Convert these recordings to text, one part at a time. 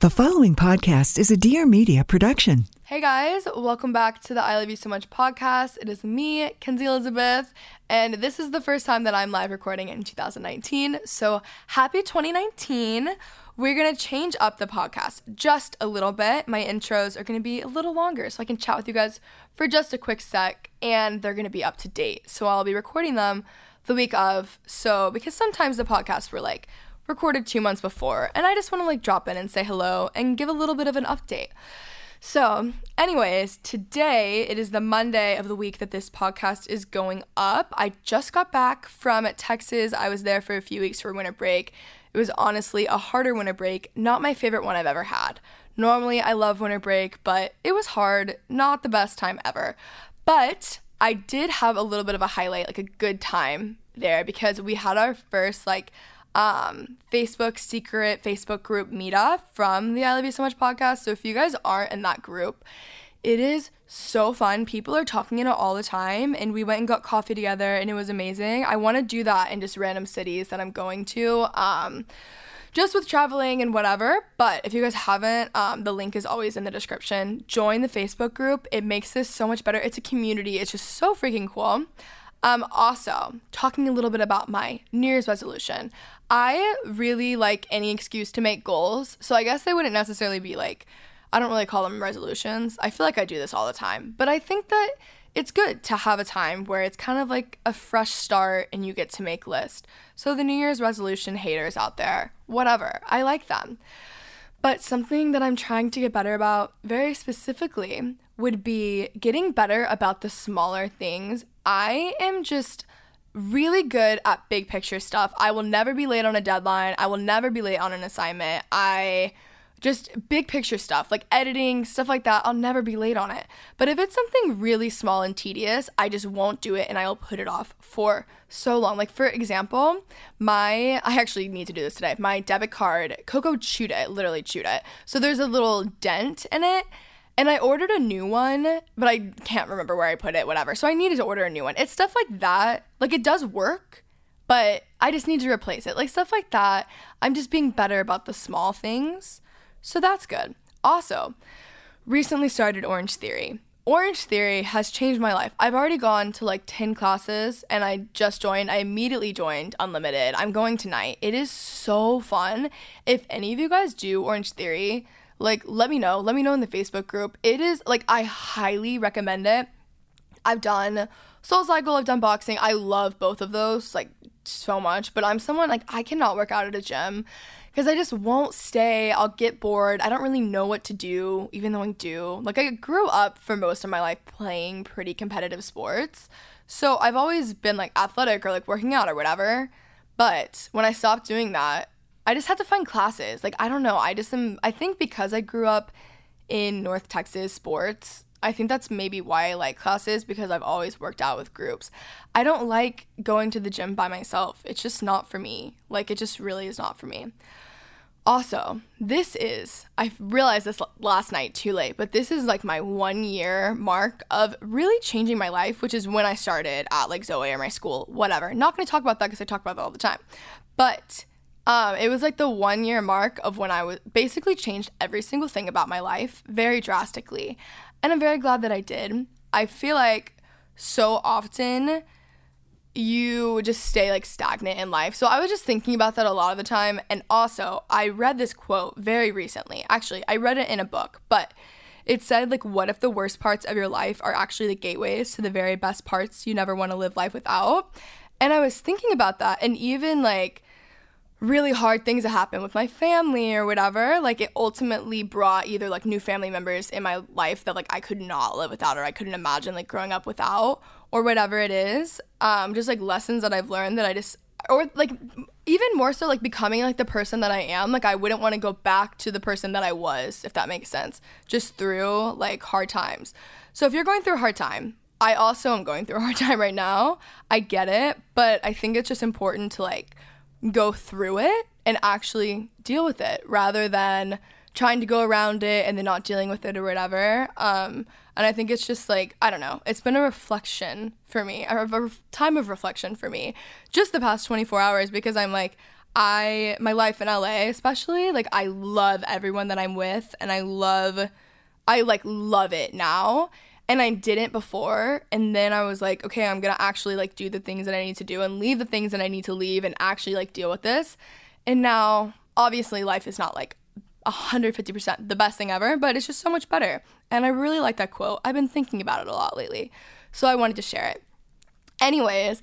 The following podcast is a Dear Media production. Hey guys, welcome back to the I Love You So Much podcast. It is me, Kenzie Elizabeth, and this is the first time that I'm live recording in 2019. So happy 2019. We're gonna change up the podcast just a little bit. My intros are gonna be a little longer so I can chat with you guys for just a quick sec, and they're gonna be up to date. So I'll be recording them the week of. So, because sometimes the podcasts were like, recorded two months before, and I just want to like drop in and say hello and give a little bit of an update. So, anyways, today it is the Monday of the week that this podcast is going up. I just got back from Texas. I was there for a few weeks for winter break. It was honestly a harder winter break, not my favorite one I've ever had. Normally, I love winter break, but it was hard, not the best time ever. But I did have a little bit of a highlight, like a good time there because we had our first like um, Facebook secret Facebook group meetup from the I Love You So Much podcast. So if you guys aren't in that group, it is so fun. People are talking in it all the time, and we went and got coffee together, and it was amazing. I want to do that in just random cities that I'm going to. Um, just with traveling and whatever. But if you guys haven't, um, the link is always in the description. Join the Facebook group. It makes this so much better. It's a community. It's just so freaking cool. Um, also, talking a little bit about my New Year's resolution. I really like any excuse to make goals. So I guess they wouldn't necessarily be like, I don't really call them resolutions. I feel like I do this all the time. But I think that it's good to have a time where it's kind of like a fresh start and you get to make list. So the New Year's resolution haters out there, whatever. I like them. But something that I'm trying to get better about very specifically would be getting better about the smaller things. I am just really good at big picture stuff. I will never be late on a deadline. I will never be late on an assignment. I just big picture stuff like editing, stuff like that. I'll never be late on it. But if it's something really small and tedious, I just won't do it and I'll put it off for so long. Like for example, my I actually need to do this today. My debit card, Coco chewed it, literally chewed it. So there's a little dent in it and I ordered a new one, but I can't remember where I put it, whatever. So I needed to order a new one. It's stuff like that. Like it does work, but I just need to replace it. Like stuff like that. I'm just being better about the small things. So that's good. Also, recently started Orange Theory. Orange Theory has changed my life. I've already gone to like 10 classes and I just joined. I immediately joined Unlimited. I'm going tonight. It is so fun. If any of you guys do Orange Theory, like let me know. Let me know in the facebook group. It is like i highly recommend it. I've done soul cycle i've done boxing. I love both of those like so much but i'm someone like i cannot work out at a gym because i just won't stay. I'll get bored. I don't really know what to do even though i do. Like i grew up for most of my life playing pretty competitive sports. So i've always been like athletic or like working out or whatever. But when i stopped doing that I just had to find classes. Like, I don't know. I just am, I think because I grew up in North Texas sports, I think that's maybe why I like classes because I've always worked out with groups. I don't like going to the gym by myself. It's just not for me. Like, it just really is not for me. Also, this is, I realized this last night too late, but this is like my one year mark of really changing my life, which is when I started at like Zoe or my school, whatever. Not gonna talk about that because I talk about that all the time. But um, it was like the one year mark of when I was basically changed every single thing about my life very drastically. And I'm very glad that I did. I feel like so often you just stay like stagnant in life. So I was just thinking about that a lot of the time. And also, I read this quote very recently. Actually, I read it in a book, but it said, like, what if the worst parts of your life are actually the gateways to the very best parts you never want to live life without? And I was thinking about that. And even like, really hard things that happened with my family or whatever, like it ultimately brought either like new family members in my life that like I could not live without or I couldn't imagine like growing up without or whatever it is. Um, just like lessons that I've learned that I just or like even more so like becoming like the person that I am. Like I wouldn't want to go back to the person that I was, if that makes sense, just through like hard times. So if you're going through a hard time, I also am going through a hard time right now. I get it, but I think it's just important to like go through it and actually deal with it rather than trying to go around it and then not dealing with it or whatever. Um, and I think it's just like, I don't know, it's been a reflection for me, a, a time of reflection for me, just the past 24 hours because I'm like, I, my life in LA especially, like, I love everyone that I'm with and I love, I like love it now and I didn't before and then I was like okay I'm going to actually like do the things that I need to do and leave the things that I need to leave and actually like deal with this and now obviously life is not like 150% the best thing ever but it's just so much better and I really like that quote I've been thinking about it a lot lately so I wanted to share it anyways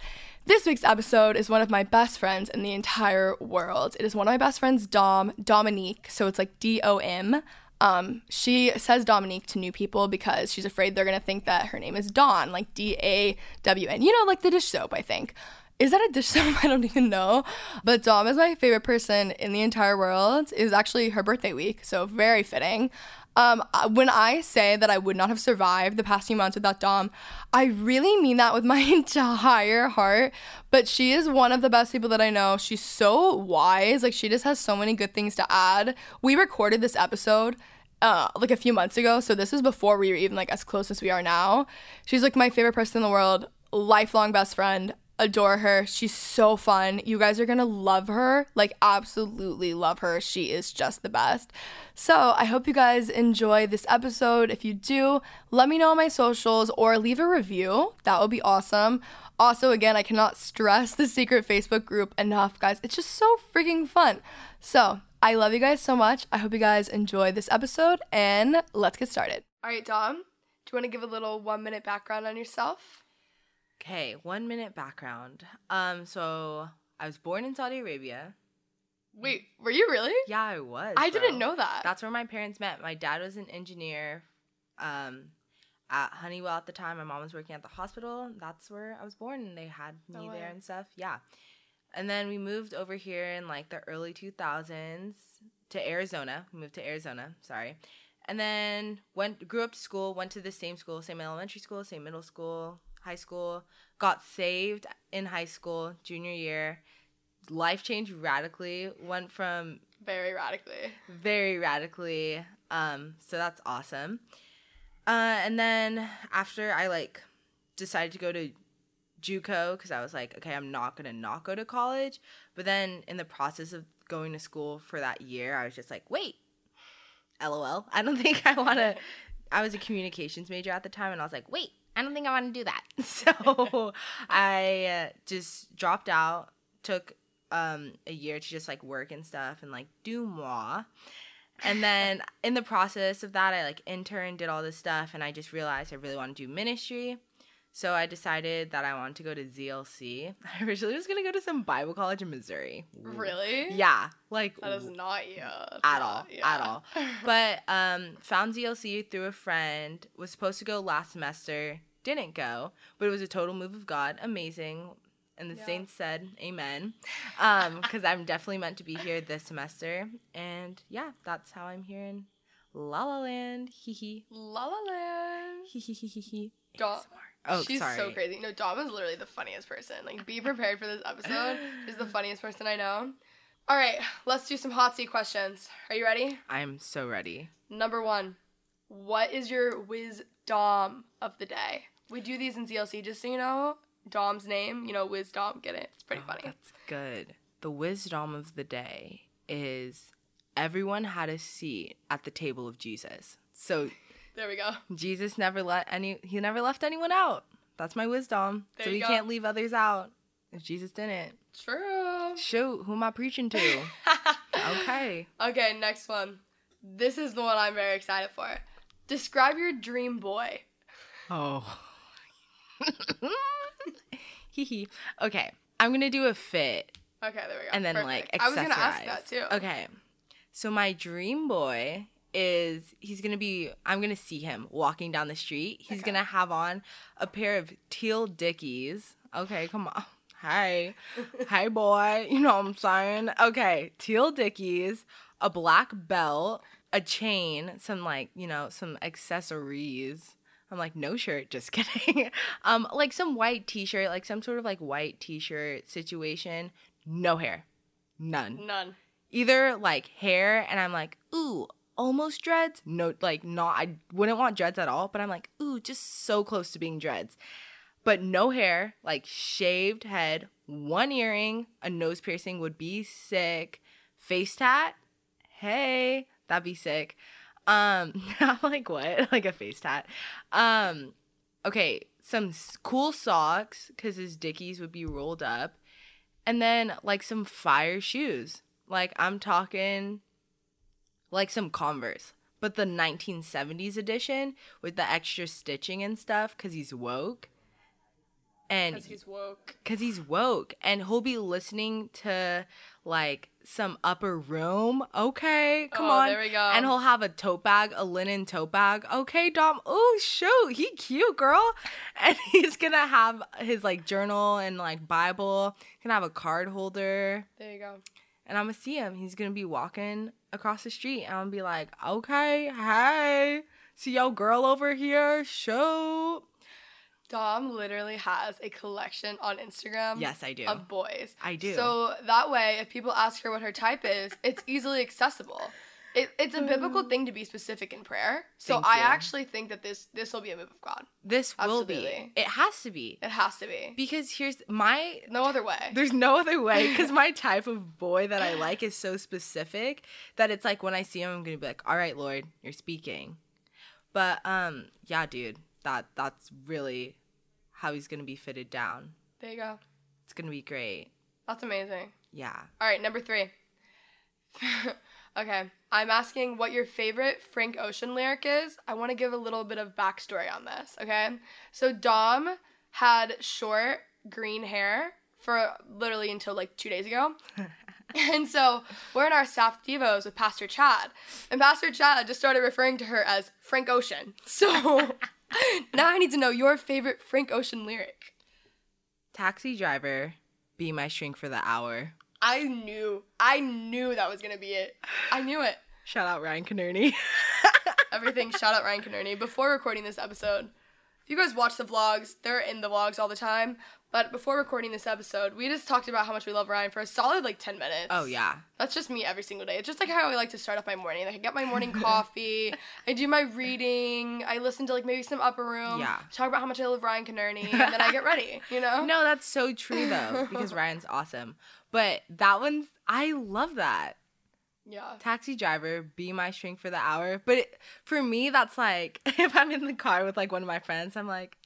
this week's episode is one of my best friends in the entire world. It is one of my best friends, Dom, Dominique. So it's like D O M. Um, she says Dominique to new people because she's afraid they're gonna think that her name is Dawn, like D A W N. You know, like the dish soap, I think. Is that a dish soap? I don't even know. But Dom is my favorite person in the entire world. It was actually her birthday week, so very fitting. Um, uh, when I say that I would not have survived the past few months without Dom, I really mean that with my entire heart. But she is one of the best people that I know. She's so wise. Like, she just has so many good things to add. We recorded this episode uh, like a few months ago. So this is before we were even like as close as we are now. She's like my favorite person in the world, lifelong best friend adore her. She's so fun. You guys are going to love her. Like, absolutely love her. She is just the best. So, I hope you guys enjoy this episode. If you do, let me know on my socials or leave a review. That would be awesome. Also, again, I cannot stress the secret Facebook group enough, guys. It's just so freaking fun. So, I love you guys so much. I hope you guys enjoy this episode and let's get started. All right, Dom, do you want to give a little one minute background on yourself? Okay, one minute background. Um, so I was born in Saudi Arabia. Wait, were you really? Yeah, I was. I bro. didn't know that. That's where my parents met. My dad was an engineer um, at Honeywell at the time. My mom was working at the hospital. That's where I was born, and they had me No there and stuff. Yeah. And then we moved over here in like the early 2000s to Arizona. We moved to Arizona, sorry. And then went grew up to school, went to the same school, same elementary school, same middle school, high school. Got saved in high school, junior year. Life changed radically. Went from Very radically. very radically. Um, so that's awesome. Uh, and then after I like decided to go to JUCO because I was like, okay, I'm not gonna not go to college. But then in the process of going to school for that year, I was just like, wait, lol. I don't think I want to. I was a communications major at the time, and I was like, wait, I don't think I want to do that. So I uh, just dropped out, took um, a year to just like work and stuff and like do moi. And then in the process of that, I like interned, did all this stuff, and I just realized I really want to do ministry. So I decided that I wanted to go to ZLC. I originally was gonna go to some Bible college in Missouri. Really? Yeah, like That is not you. At not- all, yeah. at all. But um, found ZLC through a friend. Was supposed to go last semester, didn't go, but it was a total move of God. Amazing. And the Yeah. saints said, "Amen," um, because I'm definitely meant to be here this semester. And yeah, that's how I'm here in La La Land. Hee hee. La La Land. Hee hee hee hee hee. Dom. Oh, She's sorry. so crazy. No, Dom is literally the funniest person. Like, be prepared for this episode. She's the funniest person I know. All right, let's do some hot seat questions. Are you ready? I'm so ready. Number one, what is your wisdom of the day? We do these in ZLC just so you know. Dom's name, you know, wisdom. Get it? It's pretty Oh, funny. That's good. The wisdom of the day is everyone had a seat at the table of Jesus. So There we go. Jesus never let any he never left anyone out. That's my wisdom. There so you can't leave others out if Jesus didn't. True. Shoot, who am I preaching to? okay. Okay, next one. This is the one I'm very excited for. Describe your dream boy. Oh. Hee hee. Okay. I'm gonna do a fit Okay, there we go. and then Perfect. like I was gonna ask accessorize. that too. Okay. So my dream boy is he's gonna be I'm gonna see him walking down the street. He's Okay. gonna have on a pair of teal dickies. Okay, come on. Hi. Hi boy. You know what I'm saying? Okay. Teal dickies, a black belt, a chain, some like, you know, some accessories. I'm like, no shirt, just kidding. um, like some white t-shirt, like some sort of like white t-shirt situation. No hair. None None. either like hair and I'm like, ooh, almost dreads. No, like not I wouldn't want dreads at all, but I'm like, ooh, just so close to being dreads. But no hair, like shaved head, one earring, a nose piercing would be sick. Face tat, hey, that'd be sick. Um, I'm like what? Like a face tat. Um, okay, some cool socks because his dickies would be rolled up, and then like some fire shoes. Like I'm talking like some Converse, but the 1970s edition with the extra stitching and stuff cuz he's woke. And Because he's woke. cuz he's woke and he'll be listening to like some upper room. Okay, come Oh, on. there we go. And he'll have a tote bag, a linen tote bag. Okay, Dom. Oh, shoot. He cute, girl. And he's going to have his like journal and like Bible. He's to have a card holder There you go. and I'm gonna see him. He's gonna be walking across the street, and be like, "Okay, hey, see your girl over here? Shoot." Dom literally has a collection on Instagram. Yes, I do. Of boys. I do. So that way, if people ask her what her type is, it's easily accessible. It, it's a biblical thing to be specific in prayer. So Thank I you. actually think that this this will be a move of God. This will Absolutely. be. It has to be It has to be. because here's my. No other way. There's no other way because my type of boy that I like is so specific that it's like when I see him, I'm gonna be like, "All right, Lord, you're speaking." But um, yeah, dude, that that's really how he's gonna be fitted down. There you go. It's gonna be great. That's amazing. Yeah. All right, number three. okay, I'm asking what your favorite Frank Ocean lyric is. I want to give a little bit of backstory on this, okay? So, Dom had short green hair for literally until like two days ago. and so, we're in our staff Devos with Pastor Chad. And Pastor Chad just started referring to her as Frank Ocean. So, now I need to know your favorite Frank Ocean lyric. Taxi driver, be my shrink for the hour. I knew, I knew that was gonna be it. I knew it. Shout out Ryan Canerney. everything. Shout out Ryan Canerney. Before recording this episode, if you guys watch the vlogs, they're in the vlogs all the time. But before recording this episode, we just talked about how much we love Ryan for a solid like 10 minutes. oh yeah. That's just me every single day. It's just like how I like to start off my morning. Like I get my morning coffee, I do my reading, I listen to like maybe some upper room, Yeah. talk about how much I love Ryan Canerney, and then I get ready, you know? No, that's so true though, because Ryan's awesome. But that one's I love that. Yeah. Taxi driver, be my shrink for the hour. But it, for me, that's like if I'm in the car with like one of my friends, I'm like,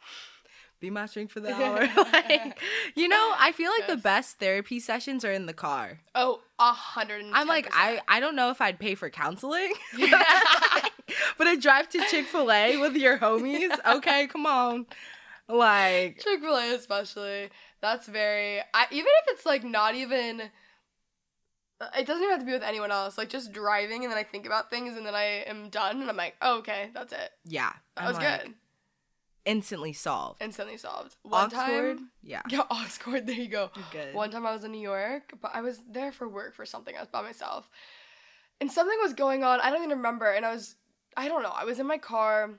be my shrink for the hour. like, you know, I feel like the best therapy sessions are in the car. Oh, a hundred I'm like, I, I don't know if I'd pay for counseling, but a drive to Chick fil A with your homies, okay, come on. Like, Chick Fil A especially. That's very. I even if it's like not even. Uh, it doesn't even have to be with anyone else. Like just driving, and then I think about things, and then I am done, and I'm like, oh, okay, that's it. yeah. That I'm was like, good. Instantly solved. Instantly solved. One Oxford, time. yeah. Yeah, Oxford. There you go. Good. One time I was in New York, but I was there for work for something. I was by myself, and something was going on. I don't even remember. And I was, I don't know. I was in my car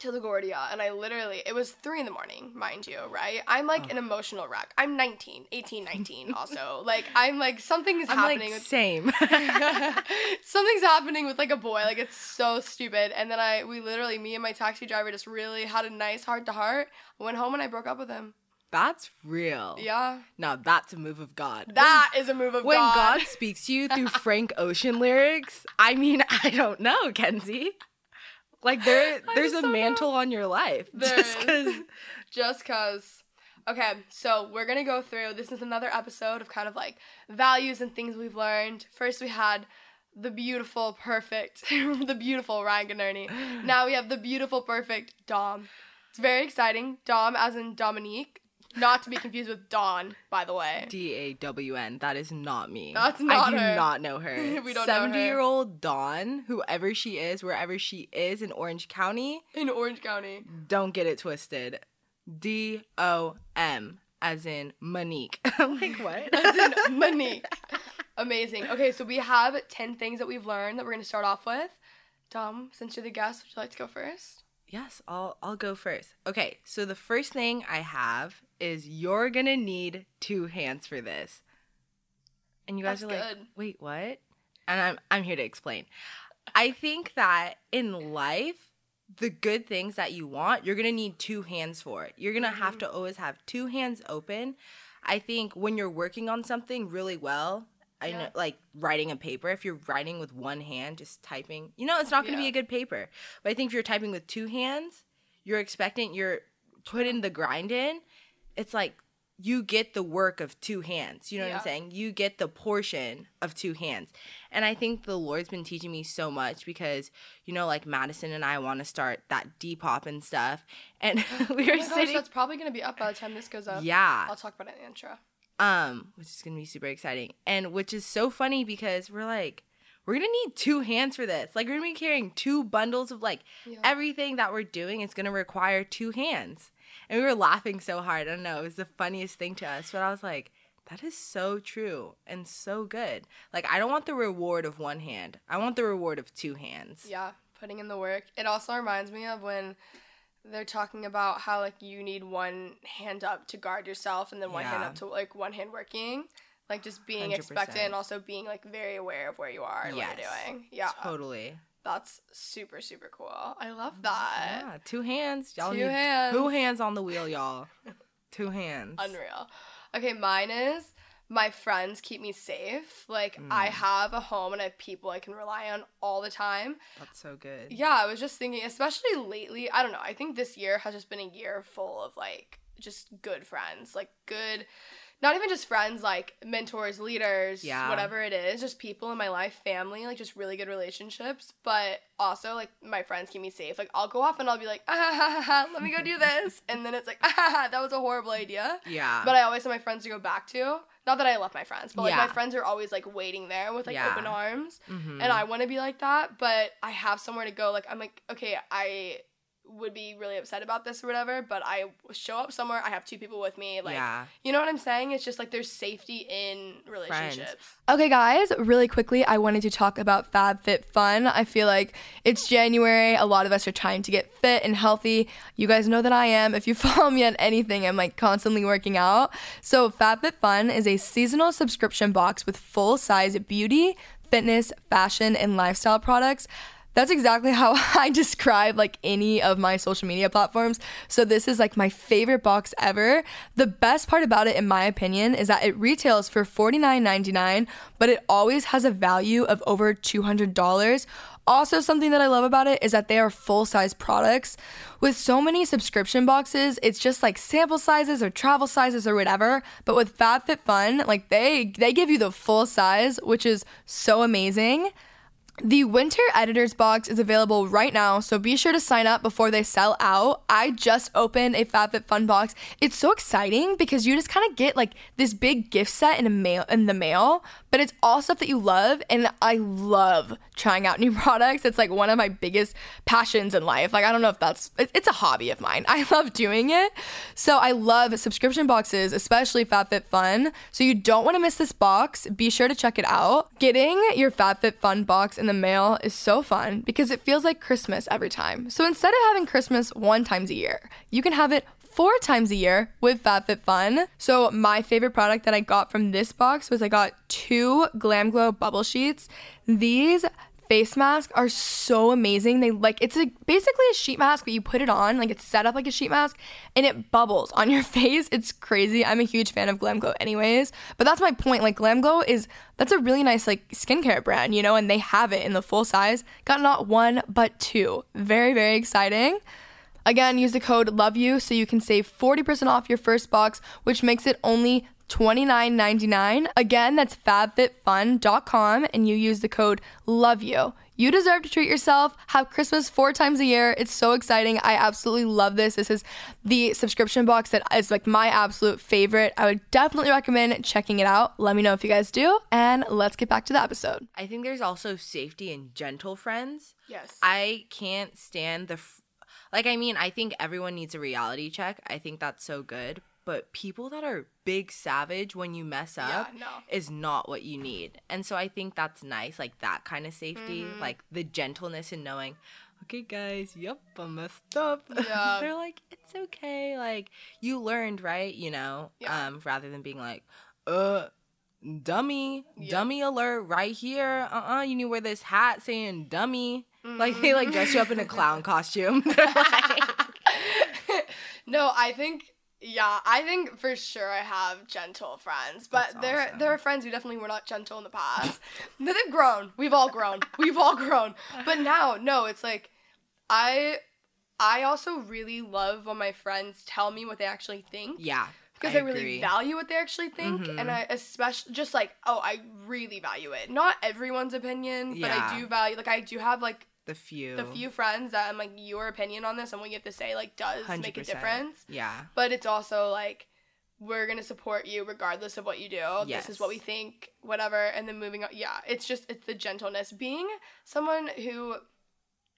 to LaGuardia, and I literally, it was three in the morning, mind you, right? I'm like oh. an emotional wreck. I'm 19, 18, 19. Also, like I'm like something is I'm happening. like, with, same. something's happening with like a boy like it's so stupid and then i we literally me and my taxi driver just really had a nice heart to heart went home and i broke up with him That's real. yeah Now that's a move of God. that is a move of when god, When God speaks to you through Frank Ocean lyrics, I mean, I don't know, Kenzie. Like there, there's a mantle on your life There just is. because just cause. Okay, so we're gonna go through. This is another episode of kind of like values and things we've learned. First, we had the beautiful, perfect, the beautiful Ryan Canerney. Now we have the beautiful, perfect Dom. It's very exciting. Dom, as in Dominique, not to be confused with Dawn, by the way. D A W N. That is not me. That's not I do her. not know her. We don't know her. Seventy-year-old Dawn, whoever she is, wherever she is in Orange County, In Orange County. don't get it twisted. D O M, as in Monique. I'm like, what? As in Monique. Amazing. Okay, so we have 10 things that we've learned that we're gonna start off with. Dom, since you're the guest, would you like to go first? Yes, I'll I'll go first. Okay, so the first thing I have is you're gonna need two hands for this. And you guys That's are like, good. wait, what? And I'm I'm here to explain. I think that in life, the good things that you want, you're gonna need two hands for it. You're gonna have mm-hmm. to always have two hands open. I think when you're working on something really well, I know like writing a paper, if you're writing with one hand, just typing, you know, it's not gonna be a good paper. But I think if you're typing with two hands, you're expecting you're putting the grind in. It's like you get the work of two hands. You know what I'm saying? You get the portion of two hands. And I think the Lord's been teaching me so much because, you know, like Madison and I want to start that Depop and stuff. And we were Oh gosh, sitting that's probably gonna be up by the time this goes up. Yeah. I'll talk about it in the intro. Um which is gonna be super exciting. And which is so funny because we're like we're gonna need two hands for this. Like we're gonna be carrying two bundles of like Yeah. everything that we're doing is gonna require two hands. And we were laughing so hard. I don't know. It was the funniest thing to us. But i was like that is so true and so good. Like i don't want the reward of one hand. I want the reward of two hands. Yeah, putting in the work. It also reminds me of when they're talking about how like you need one hand up to guard yourself and then one hand up to like one hand working. Like just being expectant 100%. and also being like very aware of where you are and what you're doing. Yeah. totally That's super, super cool. I love that. yeah two hands y'all Two need hands. two hands on the wheel y'all two hands Unreal. Okay, mine is my friends keep me safe. Like Mm. I have a home and I have people I can rely on all the time. that's so good Yeah, I was just thinking, especially lately, I don't know. I think this year has just been a year full of like just good friends, like good not even just friends, like mentors, leaders, Yeah. whatever it is, just people in my life, family, like just really good relationships. But also, like my friends keep me safe. Like I'll go off and I'll be like, ah, ha, ha, ha, let me go do this, and then it's like, ah, ha, ha, that was a horrible idea. Yeah. But I always have my friends to go back to. Not that I left my friends, but like my friends are always like waiting there with like Yeah. open arms. Mhm. And I want to be like that, but I have somewhere to go. Like I'm like, okay, I would be really upset about this or whatever, but I show up somewhere, I have two people with me, like Yeah. you know what I'm saying? It's just like there's safety in relationships. Friends. Okay, guys, really quickly, I wanted to talk about FabFitFun. I feel like it's January. A lot of us are trying to get fit and healthy. You guys know that I am. If you follow me on anything, I'm like constantly working out. So, FabFitFun is a seasonal subscription box with full size beauty, fitness, fashion, and lifestyle products. That's exactly how I describe like any of my social media platforms. So this is like my favorite box ever. The best part about it in my opinion is that it retails for $49.99, but it always has a value of over $200. Also, something that I love about it is that they are full size products. With so many subscription boxes, it's just like sample sizes or travel sizes or whatever. But with FabFitFun, like they they give you the full size, which is so amazing. The winter editors box is available right now, so be sure to sign up before they sell out. I just opened a FabFitFun box. It's so exciting because you just kind of get like this big gift set in a mail in the mail, but it's all stuff that you love, and I love trying out new products. It's like one of my biggest passions in life. Like I don't know if that's it's a hobby of mine. I love doing it. So I love subscription boxes, especially FabFitFun. So you don't want to miss this box. Be sure to check it out. Getting your FabFitFun box in the mail is so fun because it feels like Christmas every time. So instead of having Christmas one times a year, you can have it four times a year with FabFitFun. So my favorite product that I got from this box was I got two Glam Glow bubble sheets. These face masks are so amazing. They like it's a, basically a sheet mask, but you put it on, like it's set up like a sheet mask, and it bubbles on your face. It's crazy. I'm a huge fan of Glam Glow, anyways. But that's my point. Like Glam Glow is that's a really nice like skincare brand, you know, and they have it in the full size. Got not one but two. Very very exciting. Again, use the code LOVEYOU so you can save 40% off your first box, which makes it only $29.99. Again, that's fabfitfun.com and you use the code LOVEYOU. You You deserve to treat yourself. Have Christmas four times a year. It's so exciting. I absolutely love this. This is the subscription box that is like my absolute favorite. I would definitely recommend checking it out. Let me know if you guys do. And let's get back to the episode. I think there's also safety in gentle friends. Yes. I can't stand the. F- like, I mean, I think everyone needs a reality check. I think that's so good. But people that are big savage when you mess up no. is not what you need. And so I think that's nice, like that kind of safety, Mm-hmm. like the gentleness in knowing, okay, guys, yep, I messed up. Yeah. They're like, it's okay. Like, you learned, right? You know, Yeah. um, rather than being like, uh, dummy, dummy alert right here. Uh uh you need to wear this hat saying dummy. Like, they like dress you up in a clown costume. They're like, No, I think yeah, I think for sure I have gentle friends, but That's there awesome. there are friends who definitely were not gentle in the past. but they've grown. We've all grown. We've all grown. But now, no, it's like I I also really love when my friends tell me what they actually think yeah. because I, really agree. Mm-hmm. value what they actually think and I especially just like oh, I really value it. Not everyone's opinion, but I do value like I do have like the few. the few friends that I'm like your opinion on this and what you have to say like does make a difference Yeah. but it's also like we're gonna support you regardless of what you do Yes. this is what we think whatever and then moving on yeah it's just it's the gentleness being someone who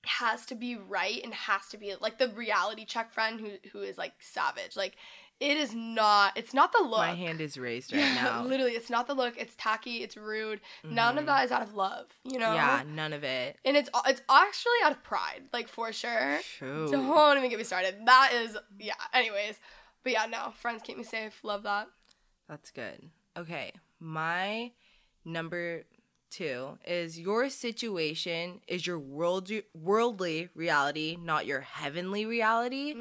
has to be right and has to be like the reality check friend who who is like savage like it is not it's not the look My hand is raised right now. literally it's not the look it's tacky it's rude none of that is out of love you know Mm-hmm. Yeah, none of it. and it's it's actually out of pride like for sure True. don't even get me started. That is, yeah. Anyways, but yeah, no, friends keep me safe. Love that. That's good. Okay. My number two is your situation is your world worldly reality, not your heavenly reality.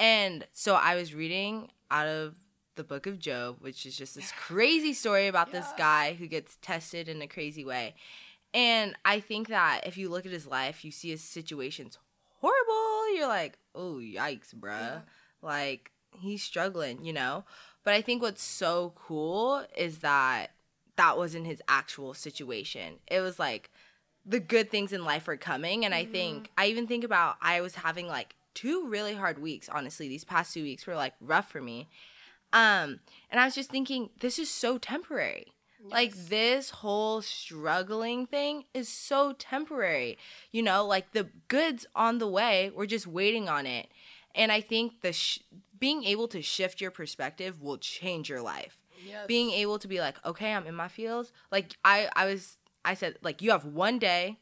And so I was reading out of the book of Job, which is just this crazy story about this guy who gets tested in a crazy way. And I think that if you look at his life, you see his situation's horrible. You're like, oh, yikes, bruh. Like, he's struggling, you know? But I think what's so cool is that that wasn't his actual situation. It was like the good things in life are coming. And I think, mm-hmm. I even think about, I was having like two really hard weeks, honestly. These past two weeks were like rough for me. Um, and I was just thinking, this is so temporary. Like this whole struggling thing is so temporary. You know, like the goods on the way, we're just waiting on it. And I think the sh- being able to shift your perspective will change your life. Yes. Being able to be like, okay, I'm in my feels. Like I, I was, I said, like you have one day,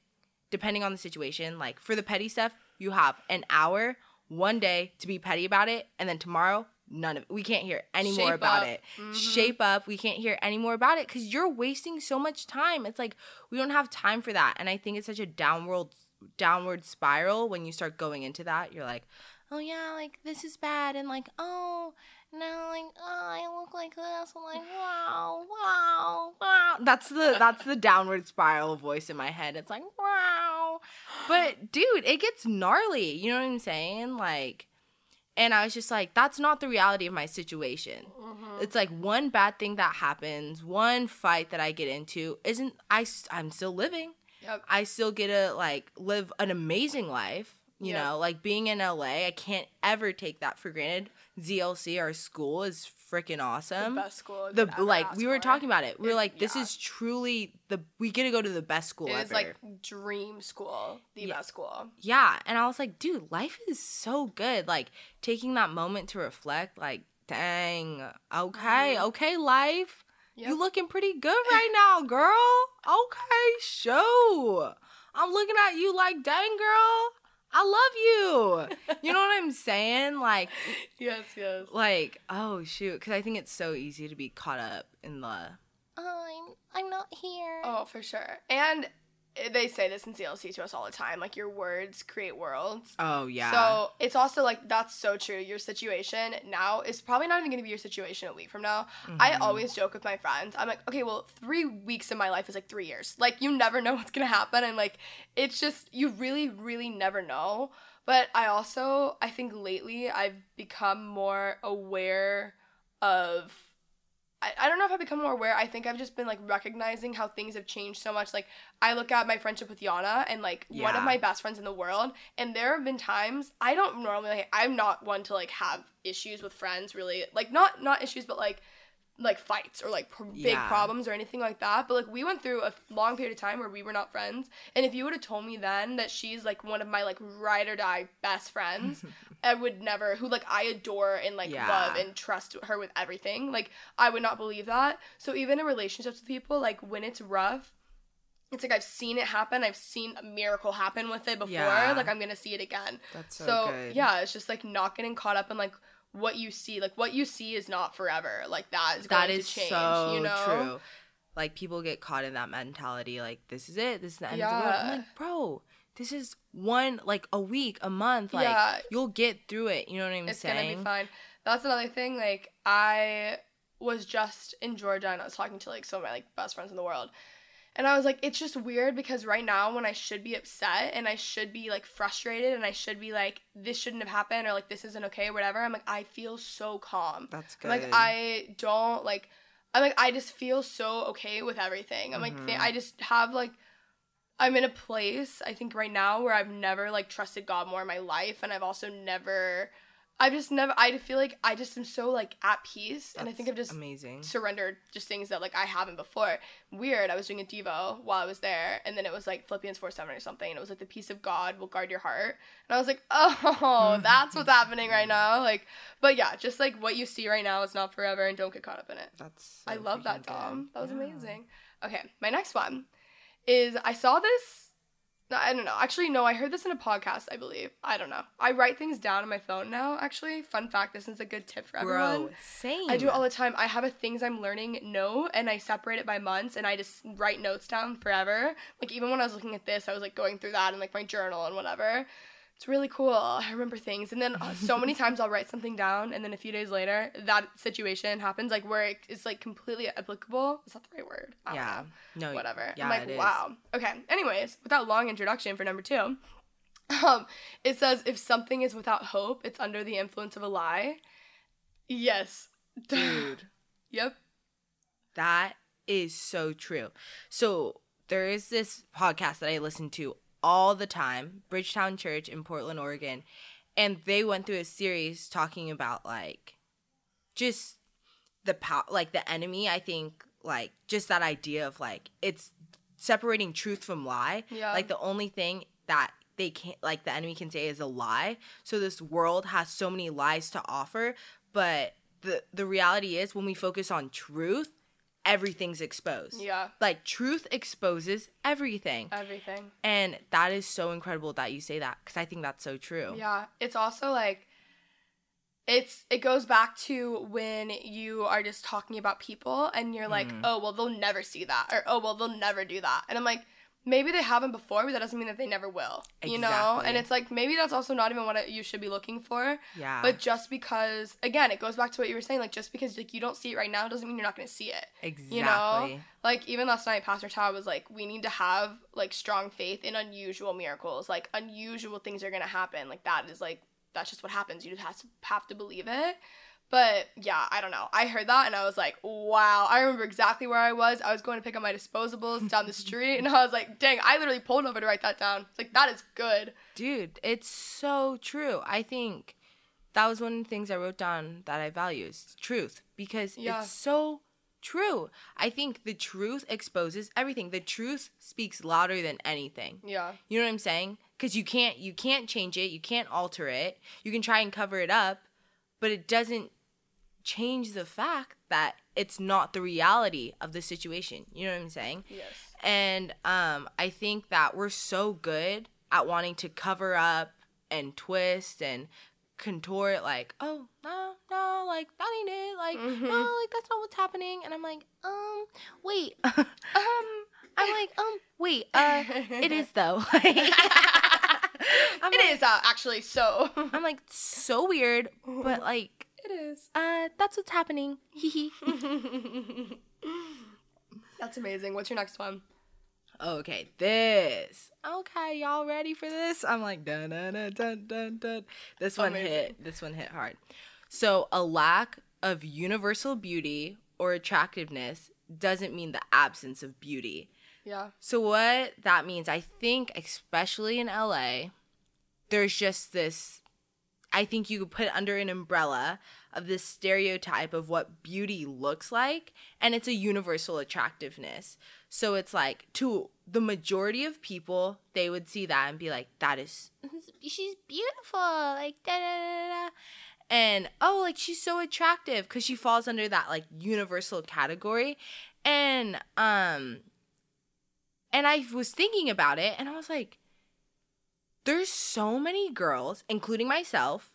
depending on the situation. Like for the petty stuff, you have an hour, one day to be petty about it, and then tomorrow, none of it. We can't hear any more about up. it. Mm-hmm. Shape up. We can't hear any more about it because you're wasting so much time. It's like we don't have time for that, and I think it's such a downward downward spiral when you start going into that. You're like, oh yeah, like this is bad, and like oh no, like oh I look like this. I'm like wow, wow, wow. That's the that's the downward spiral voice in my head. It's like wow, but dude, it gets gnarly. You know what I'm saying? Like. And I was just like, that's not the reality of my situation. Mm-hmm. It's like one bad thing that happens, one fight that I get into isn't I I'm still living. Yep. I still get to like live an amazing life. You Yep. know, like being in LA, I can't ever take that for granted. ZLC, our school, is freaking awesome. The best school. The like we were talking about it. We are like, this yeah. is truly the we get to go to the best school It ever. is like dream school, the Yeah. best school. Yeah. And I was like, dude, life is so good. Like taking that moment to reflect, like, dang, okay, okay, life. Mm-hmm. Yep. You looking pretty good right now, girl. Okay, show. I'm looking at you like, dang, girl, I love you. You know what I'm saying? Like, Yes, yes. like, oh shoot, because I think it's so easy to be caught up in the. I'm I'm not here. Oh, for sure. And they say this in ZLC to us all the time. Like your words create worlds. Oh yeah. So it's also like that's so true. Your situation now is probably not even gonna be your situation a week from now. I Mm-hmm. always joke with my friends. I'm like, okay, well, three weeks of my life is like three years. Like you never know what's gonna happen, and like it's just you really, really never know. But I also I think lately I've become more aware of I, I don't know if I've become more aware. I think I've just been like recognizing how things have changed so much. Like I look at my friendship with Yana and like one of my best friends in the world, and there have been times I don't normally like, I'm not one to like have issues with friends really. Like not not issues but like like fights or like pr- big Yeah. problems or anything like that. But like we went through a long period of time where we were not friends. And if you would have told me then that she's like one of my like ride or die best friends, I would never who like I adore and like Yeah. love and trust her with everything. Like I would not believe that. So even in relationships with people, like when it's rough, it's like I've seen it happen. I've seen a miracle happen with it before. Yeah. Like I'm gonna see it again. That's so good. yeah, it's just like not getting caught up in like what you see. Like what you see is not forever. Like that is going That is to change. so you know? true. Like people get caught in that mentality, like this is it, this is the end of the world. I'm like, bro, this is one like a week, a month. Like Yeah. you'll get through it. You know what I'm It's saying? gonna be fine. That's another thing. Like I was just in Georgia and I was talking to like some of my like best friends in the world. And I was like, it's just weird because right now when I should be upset and I should be like frustrated and I should be like, this shouldn't have happened or like this isn't okay or whatever, I'm like, I feel so calm. That's I'm like. I don't like I'm like I just feel so okay with everything. I'm like Mm-hmm. th- I just have like I'm in a place I think right now where I've never like trusted God more in my life and I've also never I've just never I feel like I just am so like at peace and I think I've just amazing. surrendered just things that like I haven't before. Weird. I was doing a Devo while I was there, and then it was like Philippians 4 7 or something, and it was like the peace of God will guard your heart. And I was like, oh, that's what's happening right now. Like, but yeah, just like what you see right now is not forever, and don't get caught up in it. That's I love that, freaking good. That was Yeah. amazing. Okay, my next one is I saw this. I don't know. Actually, no, I heard this in a podcast, I believe. I don't know. I write things down on my phone now, actually. Fun fact this is a good tip for everyone. Bro, same. I do it all the time. I have a things I'm learning note and I separate it by months and I just write notes down forever. Like even when I was looking at this, I was like going through that and like my journal and whatever. It's really cool. I remember things. And then uh, so many times I'll write something down and then a few days later that situation happens like where it's like completely applicable. Is that the right word? Yeah. know No. whatever. Yeah, I'm like, it is. wow. Okay. Anyways, without long introduction for number two, um, it says if something is without hope, it's under the influence of a lie. Yes. Dude. Yep. That is so true. So there is this podcast that I listen to all the time, Bridgetown Church in Portland, Oregon, and they went through a series talking about like just the power, like the enemy. I think like just that idea of like it's separating truth from lie. Yeah. Like the only thing that they can't like the enemy can say is a lie. So this world has so many lies to offer, but the the reality is when we focus on truth, everything's exposed. Yeah. Like truth exposes everything. Everything. And that is so incredible that you say that because I think that's so true. Yeah. It's also like it's it goes back to when you are just talking about people and you're like, Mm-hmm. "Oh, well they'll never see that." Or, "Oh, well they'll never do that." And I'm like, maybe they haven't before, but that doesn't mean that they never will. You know? And it's like maybe that's also not even what it- you should be looking for. Yeah. But just because again, it goes back to what you were saying, like just because like you don't see it right now doesn't mean you're not going to see it. exactly. You know? Like even last night Pastor Todd was like we need to have like strong faith in unusual miracles. Like unusual things are going to happen. Like that is like that's just what happens. You just have to have to believe it. But yeah, I don't know. I heard that and I was like, wow. I remember exactly where I was. I was going to pick up my disposables down the street and I was like, dang, I literally pulled over to write that down. It's like that is good. Dude, it's so true. I think that was one of the things I wrote down that I value is truth because Yeah. it's so true. I think the truth exposes everything. The truth speaks louder than anything. Yeah. You know what I'm saying? Cuz you can't you can't change it, you can't alter it. You can try and cover it up, but it doesn't change the fact that it's not the reality of the situation. You know what I'm saying? Yes. And um, I think that we're so good at wanting to cover up and twist and contort, like, oh no, no, like that ain't it, like no, like that's not what's happening. And I'm like, um, wait, um, I'm like, um, wait, uh, it is though. It like, is uh, actually so. I'm like so weird, but like, it is. uh, that's what's happening. Hee hee. That's amazing. What's your next one? okay, this. Okay, y'all ready for this? I'm like dun dun dun dun dun dun. This one Amazing. hit. This one hit hard. So a lack of universal beauty or attractiveness doesn't mean the absence of beauty. Yeah. So what that means, I think, especially in LA, there's just this. I think you could put under an umbrella of this stereotype of what beauty looks like, and it's a universal attractiveness. So it's like to the majority of people, they would see that and be like, "That is, she's beautiful," like da da da da. And oh, like she's so attractive because she falls under that like universal category, and um, and I was thinking about it, and I was like, there's so many girls, including myself,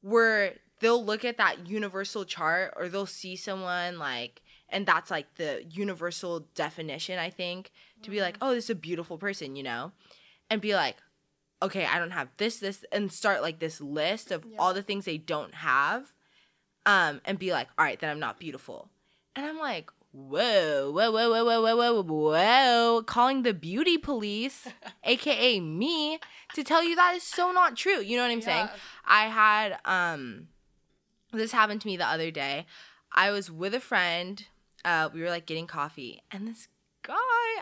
where they'll look at that universal chart or they'll see someone like, and that's like the universal definition, I think, to be like, oh, this is a beautiful person, you know? And be like, okay, I don't have this, this, and start like this list of all the things they don't have, um, and be like, all right, then I'm not beautiful. And I'm like, whoa, whoa, whoa, whoa, whoa, whoa, whoa, whoa, calling the beauty police, aka me, to tell you that is so not true. You know what I'm saying? I had um this happened to me the other day. I was with a friend. Uh, we were like getting coffee, and this guy.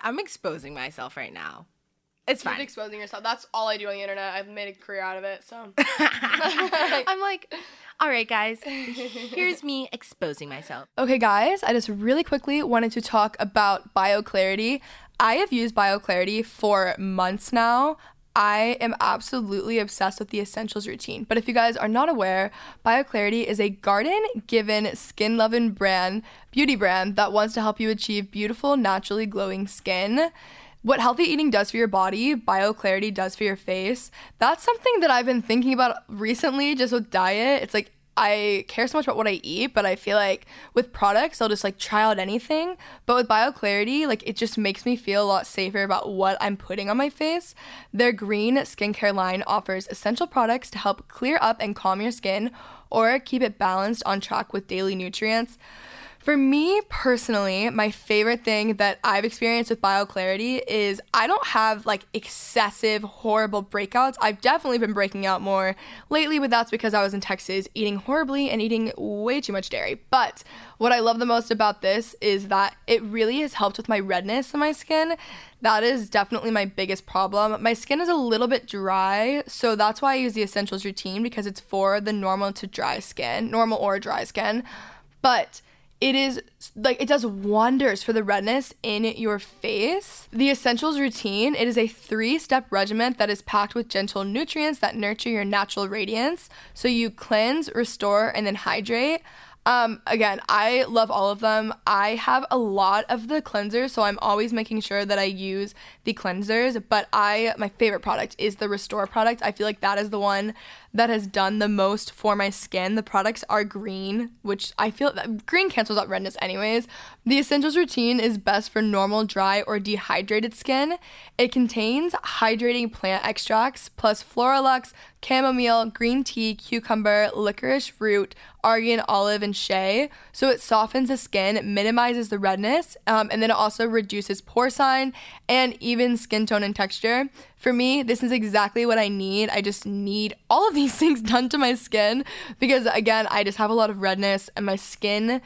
I'm exposing myself right now. It's Keep fine. exposing yourself. That's all I do on the internet. I've made a career out of it. So I'm like, all right, guys. Here's me exposing myself. Okay, guys, I just really quickly wanted to talk about BioClarity. I have used BioClarity for months now. I am absolutely obsessed with the essentials routine. But if you guys are not aware, BioClarity is a garden given skin loving brand, beauty brand that wants to help you achieve beautiful, naturally glowing skin. What healthy eating does for your body, BioClarity does for your face. That's something that I've been thinking about recently just with diet. It's like I care so much about what I eat, but I feel like with products, I'll just like try out anything. But with BioClarity, like it just makes me feel a lot safer about what I'm putting on my face. Their green skincare line offers essential products to help clear up and calm your skin or keep it balanced on track with daily nutrients. For me personally, my favorite thing that I've experienced with BioClarity is I don't have like excessive, horrible breakouts. I've definitely been breaking out more lately, but that's because I was in Texas eating horribly and eating way too much dairy. But what I love the most about this is that it really has helped with my redness in my skin. That is definitely my biggest problem. My skin is a little bit dry, so that's why I use the Essentials routine because it's for the normal to dry skin, normal or dry skin. But it is like it does wonders for the redness in your face. The Essentials routine, it is a 3-step regimen that is packed with gentle nutrients that nurture your natural radiance. So you cleanse, restore and then hydrate. Um, again, I love all of them. I have a lot of the cleansers, so I'm always making sure that I use the cleansers. But I, my favorite product is the Restore product. I feel like that is the one that has done the most for my skin. The products are green, which I feel green cancels out redness anyways. The Essentials routine is best for normal, dry, or dehydrated skin. It contains hydrating plant extracts plus Floralux, chamomile, green tea, cucumber, licorice root, argan, olive, and shea. So it softens the skin, minimizes the redness, um, and then it also reduces pore sign and even skin tone and texture. For me, this is exactly what I need. I just need all of these things done to my skin because, again, I just have a lot of redness and my skin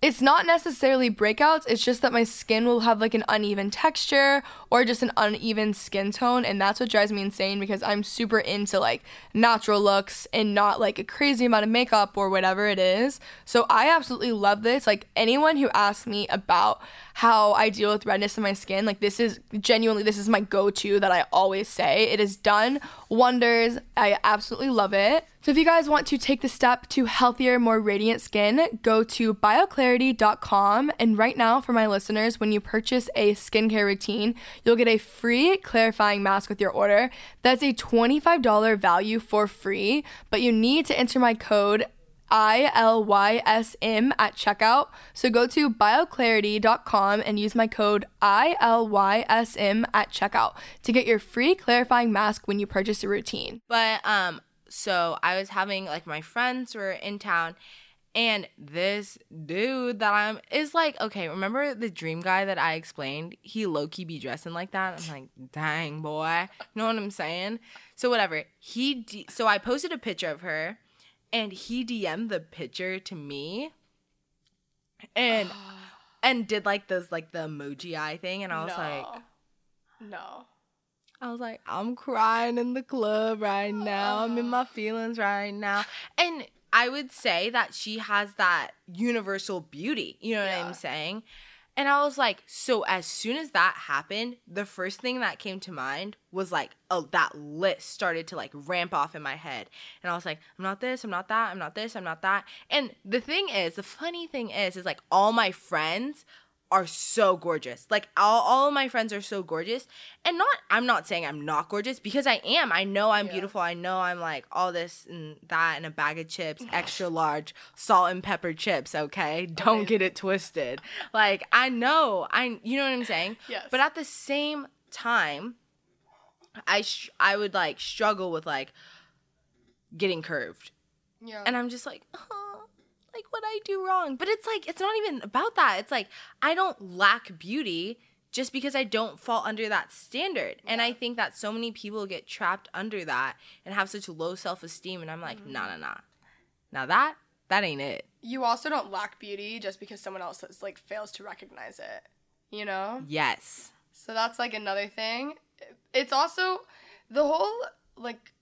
it's not necessarily breakouts, it's just that my skin will have like an uneven texture or just an uneven skin tone. And that's what drives me insane because I'm super into like natural looks and not like a crazy amount of makeup or whatever it is. So I absolutely love this. Like anyone who asks me about how I deal with redness in my skin, like this is genuinely, this is my go to that I always say. It has done wonders. I absolutely love it. So if you guys want to take the step to healthier, more radiant skin, go to bioclarity.com. And right now, for my listeners, when you purchase a skincare routine, you'll get a free clarifying mask with your order. That's a $25 value for free, but you need to enter my code ILYSM at checkout. So go to bioclarity.com and use my code ILYSM at checkout to get your free clarifying mask when you purchase a routine. But um, so I was having like my friends were in town, And this dude that I'm is like, okay, remember the dream guy that I explained? He low key be dressing like that. I'm like, dang boy, you know what I'm saying? So whatever. He D- so I posted a picture of her, and he DM'd the picture to me, and and did like those like the emoji eye thing, and I was no. like, no. I was like, I'm crying in the club right now. I'm in my feelings right now. And I would say that she has that universal beauty. You know what Yeah. I'm saying? And I was like, so as soon as that happened, the first thing that came to mind was like, oh, that list started to like ramp off in my head. And I was like, I'm not this, I'm not that, I'm not this, I'm not that. And the thing is, the funny thing is, is like all my friends are so gorgeous. Like all, all of my friends are so gorgeous. And not I'm not saying I'm not gorgeous because I am. I know I'm Yeah. beautiful. I know I'm like all this and that and a bag of chips, extra large, salt and pepper chips, okay? Don't get it twisted. Like I know. I you know what I'm saying? Yes. But at the same time, I sh- I would like struggle with like getting curved. Yeah. And I'm just like, oh, like what I do wrong. But it's like it's not even about that. It's like I don't lack beauty just because I don't fall under that standard. And I think that so many people get trapped under that and have such low self-esteem and I'm like, mm-hmm. nah, nah, nah. Now that that ain't it. you also don't lack beauty just because someone else is, like fails to recognize it. You know? Yes. So that's like another thing. It's also the whole like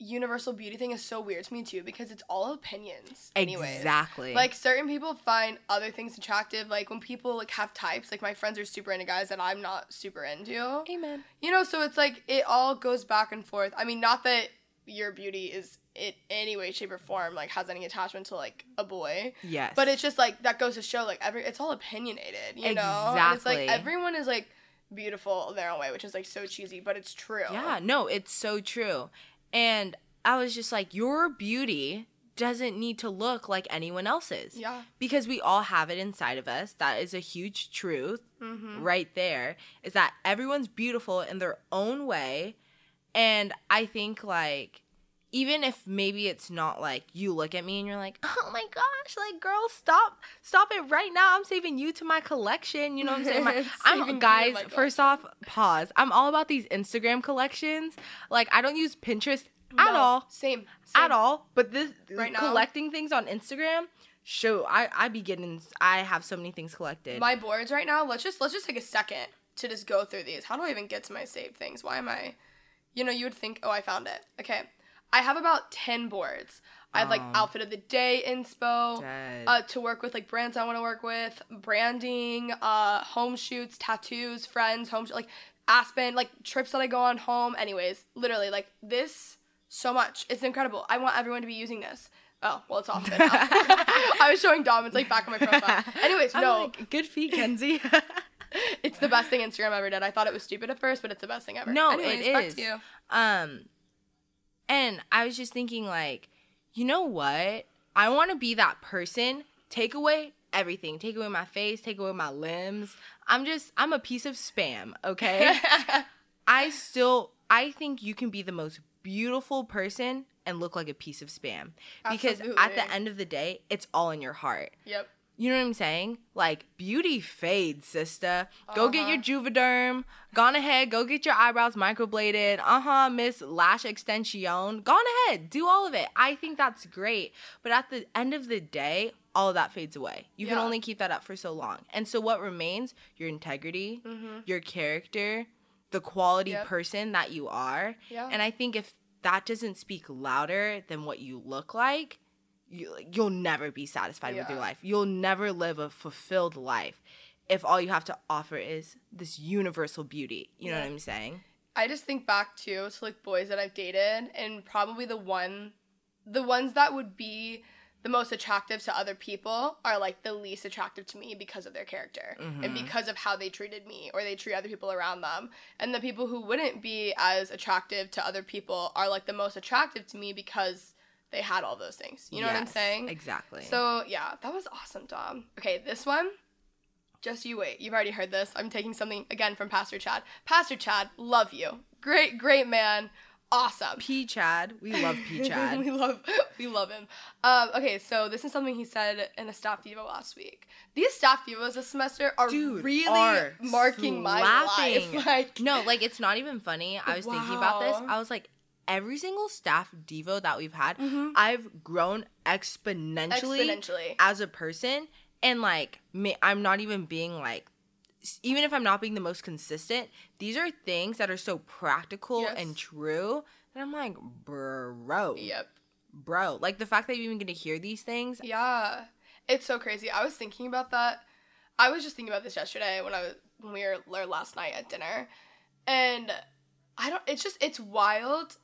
universal beauty thing is so weird to me too because it's all opinions. Anyways. Exactly. Like certain people find other things attractive. Like when people like have types, like my friends are super into guys that I'm not super into. Amen. You know, so it's like it all goes back and forth. I mean, not that your beauty is in any way, shape, or form like has any attachment to like a boy. Yes. But it's just like that goes to show like every it's all opinionated, you know? And it's like everyone is like beautiful their own way, which is like so cheesy, but it's true. Yeah, no, it's so true. And I was just like, your beauty doesn't need to look like anyone else's. Yeah. Because we all have it inside of us. That is a huge truth Mm-hmm. right there. Is that everyone's beautiful in their own way. And I think like even if maybe it's not like you look at me and you're like, oh my gosh, like girl, stop, stop it right now. I'm saving you to my collection. You know what I'm saying? My- I'm guys. First off, pause. I'm all about these Instagram collections. Like I don't use Pinterest at all, Same. at all. But this Right now? collecting things on Instagram, show I I be getting. I have so many things collected. My boards right now, let's just let's just take a second to just go through these. How do I even get to my saved things? Why am I you know, you would think, oh I found it. Okay. I have about ten boards. I have like outfit of the day inspo, uh, to work with like brands I want to work with, branding, uh, home shoots, tattoos, friends, home sh- like Aspen, like trips that I go on home. Anyways, literally like this so much. It's incredible. I want everyone to be using this. Oh well, it's off now. I was showing Dom. It's like back on my profile. Anyways, I'm no, like, good feet, Kenzie. it's the best thing Instagram ever did. I thought it was stupid at first, but it's the best thing ever. No, Anyways, it is. to you. Um, and I was just thinking, like, you know what? I want to be that person. Take away everything. Take away my face. Take away my limbs. I'm just, I'm a piece of spam. Okay. I still, I think you can be the most beautiful person and look like a piece of spam because at the end of the day, it's all in your heart. Yep. You know what I'm saying? Like beauty fades, sister. Go get Uh-huh. your Juvederm. Gone ahead. Go get your eyebrows microbladed. Uh huh, Miss Lash Extension. Gone ahead. Do all of it. I think that's great. But at the end of the day, all of that fades away. You can only keep that up for so long. And so what remains? Your integrity, your character, the quality Mm-hmm. Yep. person that you are. Yeah. And I think if that doesn't speak louder than what you look like, you, you'll never be satisfied with your life. You'll never live a fulfilled life if all you have to offer is this universal beauty. You know what I'm saying? I just think back to to like boys that I've dated, and probably the one, the ones that would be the most attractive to other people are like the least attractive to me because of their character and mm-hmm. because of how they treated me or they treat other people around them. And the people who wouldn't be as attractive to other people are like the most attractive to me because they had all those things. You know what I'm saying? Exactly. So yeah, that was awesome, Dom. Okay, this one. Just you wait. You've already heard this. I'm taking something again from Pastor Chad. Pastor Chad, love you. Great, great man. awesome. P Chad. We love P Chad. we love we love him. Um, okay, so this is something he said in a staff devo last week. These staff devos this semester are Dude, really are marking my life. Like no, like it's not even funny. I was thinking about this. I was like, every single staff devo that we've had, Mm-hmm. I've grown exponentially, Exponentially. as a person, and like me, I'm not even being like. Even if I'm not being the most consistent, these are things that are so practical Yes. and true that I'm like, bro, Yep. bro. Like the fact that you even get to hear these things. Yeah. It's so crazy. I was thinking about that. I was just thinking about this yesterday when I was when we were last night at dinner. And I don't it's just it's wild.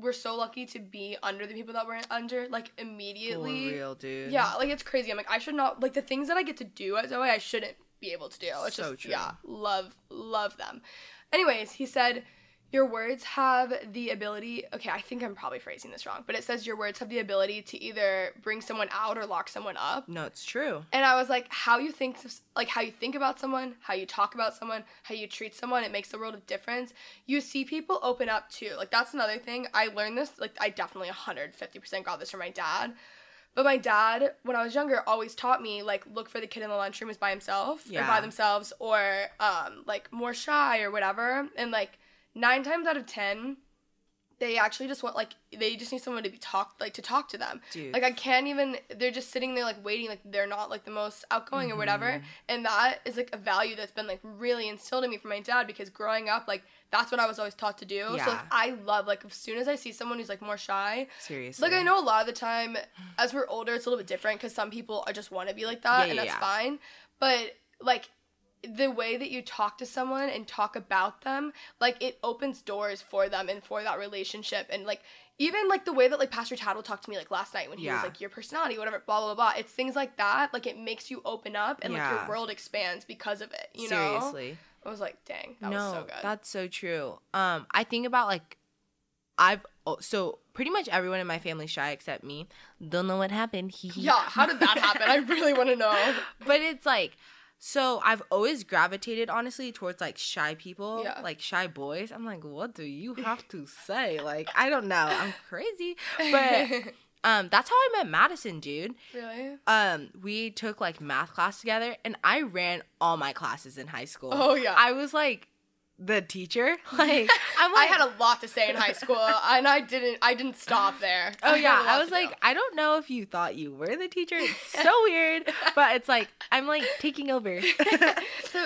We're so lucky to be under the people that we're under, like immediately. For real, dude. Yeah, like it's crazy. I'm like, I should not like the things that I get to do at Zoe, I shouldn't be able to do. It's So just true. yeah, love, love them. Anyways, he said, Your words have the ability okay, I think I'm probably phrasing this wrong, but it says your words have the ability to either bring someone out or lock someone up. No, it's true. And I was like, how you think, like how you think about someone, how you talk about someone, how you treat someone, it makes a world of difference. You see people open up too. Like that's another thing. I learned this. Like I definitely 150% got this from my dad. But my dad, when I was younger, always taught me like look for the kid in the lunchroom is by himself or Yeah. by themselves or um like more shy or whatever. And like nine times out of ten, they actually just want like they just need someone to be talked like to talk to them. Dude. Like I can't even they're just sitting there like waiting like they're not like the most outgoing or mm-hmm. whatever. And that is like a value that's been like really instilled in me from my dad because growing up like that's what I was always taught to do. So like I love like as soon as I see someone who's like more shy, Seriously. like I know a lot of the time as we're older it's a little bit different because some people just want to be like that Yeah, and yeah, that's yeah. fine. But like the way that you talk to someone and talk about them, like it opens doors for them and for that relationship. And like even like the way that like Pastor Chad will talk to me like last night when he was like your personality, whatever, blah blah blah. It's things like that. Like it makes you open up and like your world expands because of it. You know? Seriously. I was like, dang, that no, was so good. that's so true. Um, I think about like, I've oh, so pretty much everyone in my family shy except me. Don't know what happened. Yeah, how did that happen? I really want to know. but it's like, so I've always gravitated honestly towards like shy people, Yeah. like shy boys. I'm like, what do you have to say? Like, I don't know. I'm crazy, but um, that's how I met Madison, dude. really? um we took like math class together and i ran all my classes in high school Oh, yeah. i was like the teacher like i'm I had a lot to say in high school, and I didn't. I didn't stop there. oh a yeah i was to do. like i don't know if you thought you were the teacher it's so weird but it's like i'm like taking over so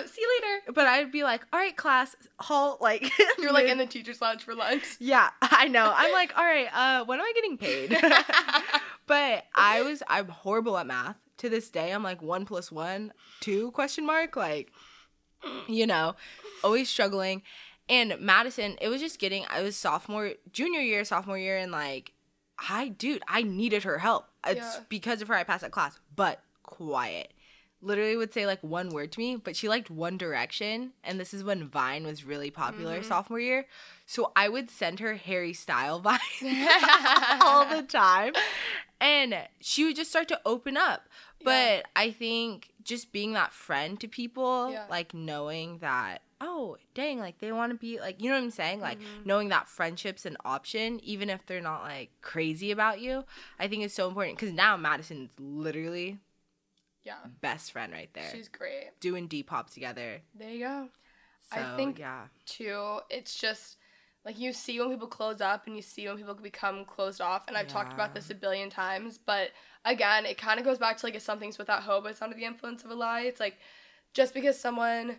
see you later. but i'd be like all right class halt like You're like in the teacher's lounge for lunch. yeah i know i'm like all right uh when am i getting paid but i was i'm horrible at math to this day i'm like one plus one two question mark like you know always struggling. And madison it was just getting i was sophomore junior year sophomore year and like i dude i needed her help. It's Yeah. because of her i passed that class but quiet. Literally would say like one word to me but she liked one direction and this is when vine was really popular Mm-hmm. sophomore year. So i would send her harry style vine all the time. And she would just start to open up but i think just being that friend to people Yeah. like knowing that oh dang like they want to be like you know what i'm saying like Mm-hmm. knowing that friendship's an option even if they're not like crazy about you i think is so important because now madison's literally Yeah, best friend right there she's great. doing depop together There you go. so I think yeah too. It's just like you see when people close up and you see when people become closed off. And I've talked about this a billion times, but again, it kind of goes back to like if something's without hope, it's under the influence of a lie. It's like just because someone,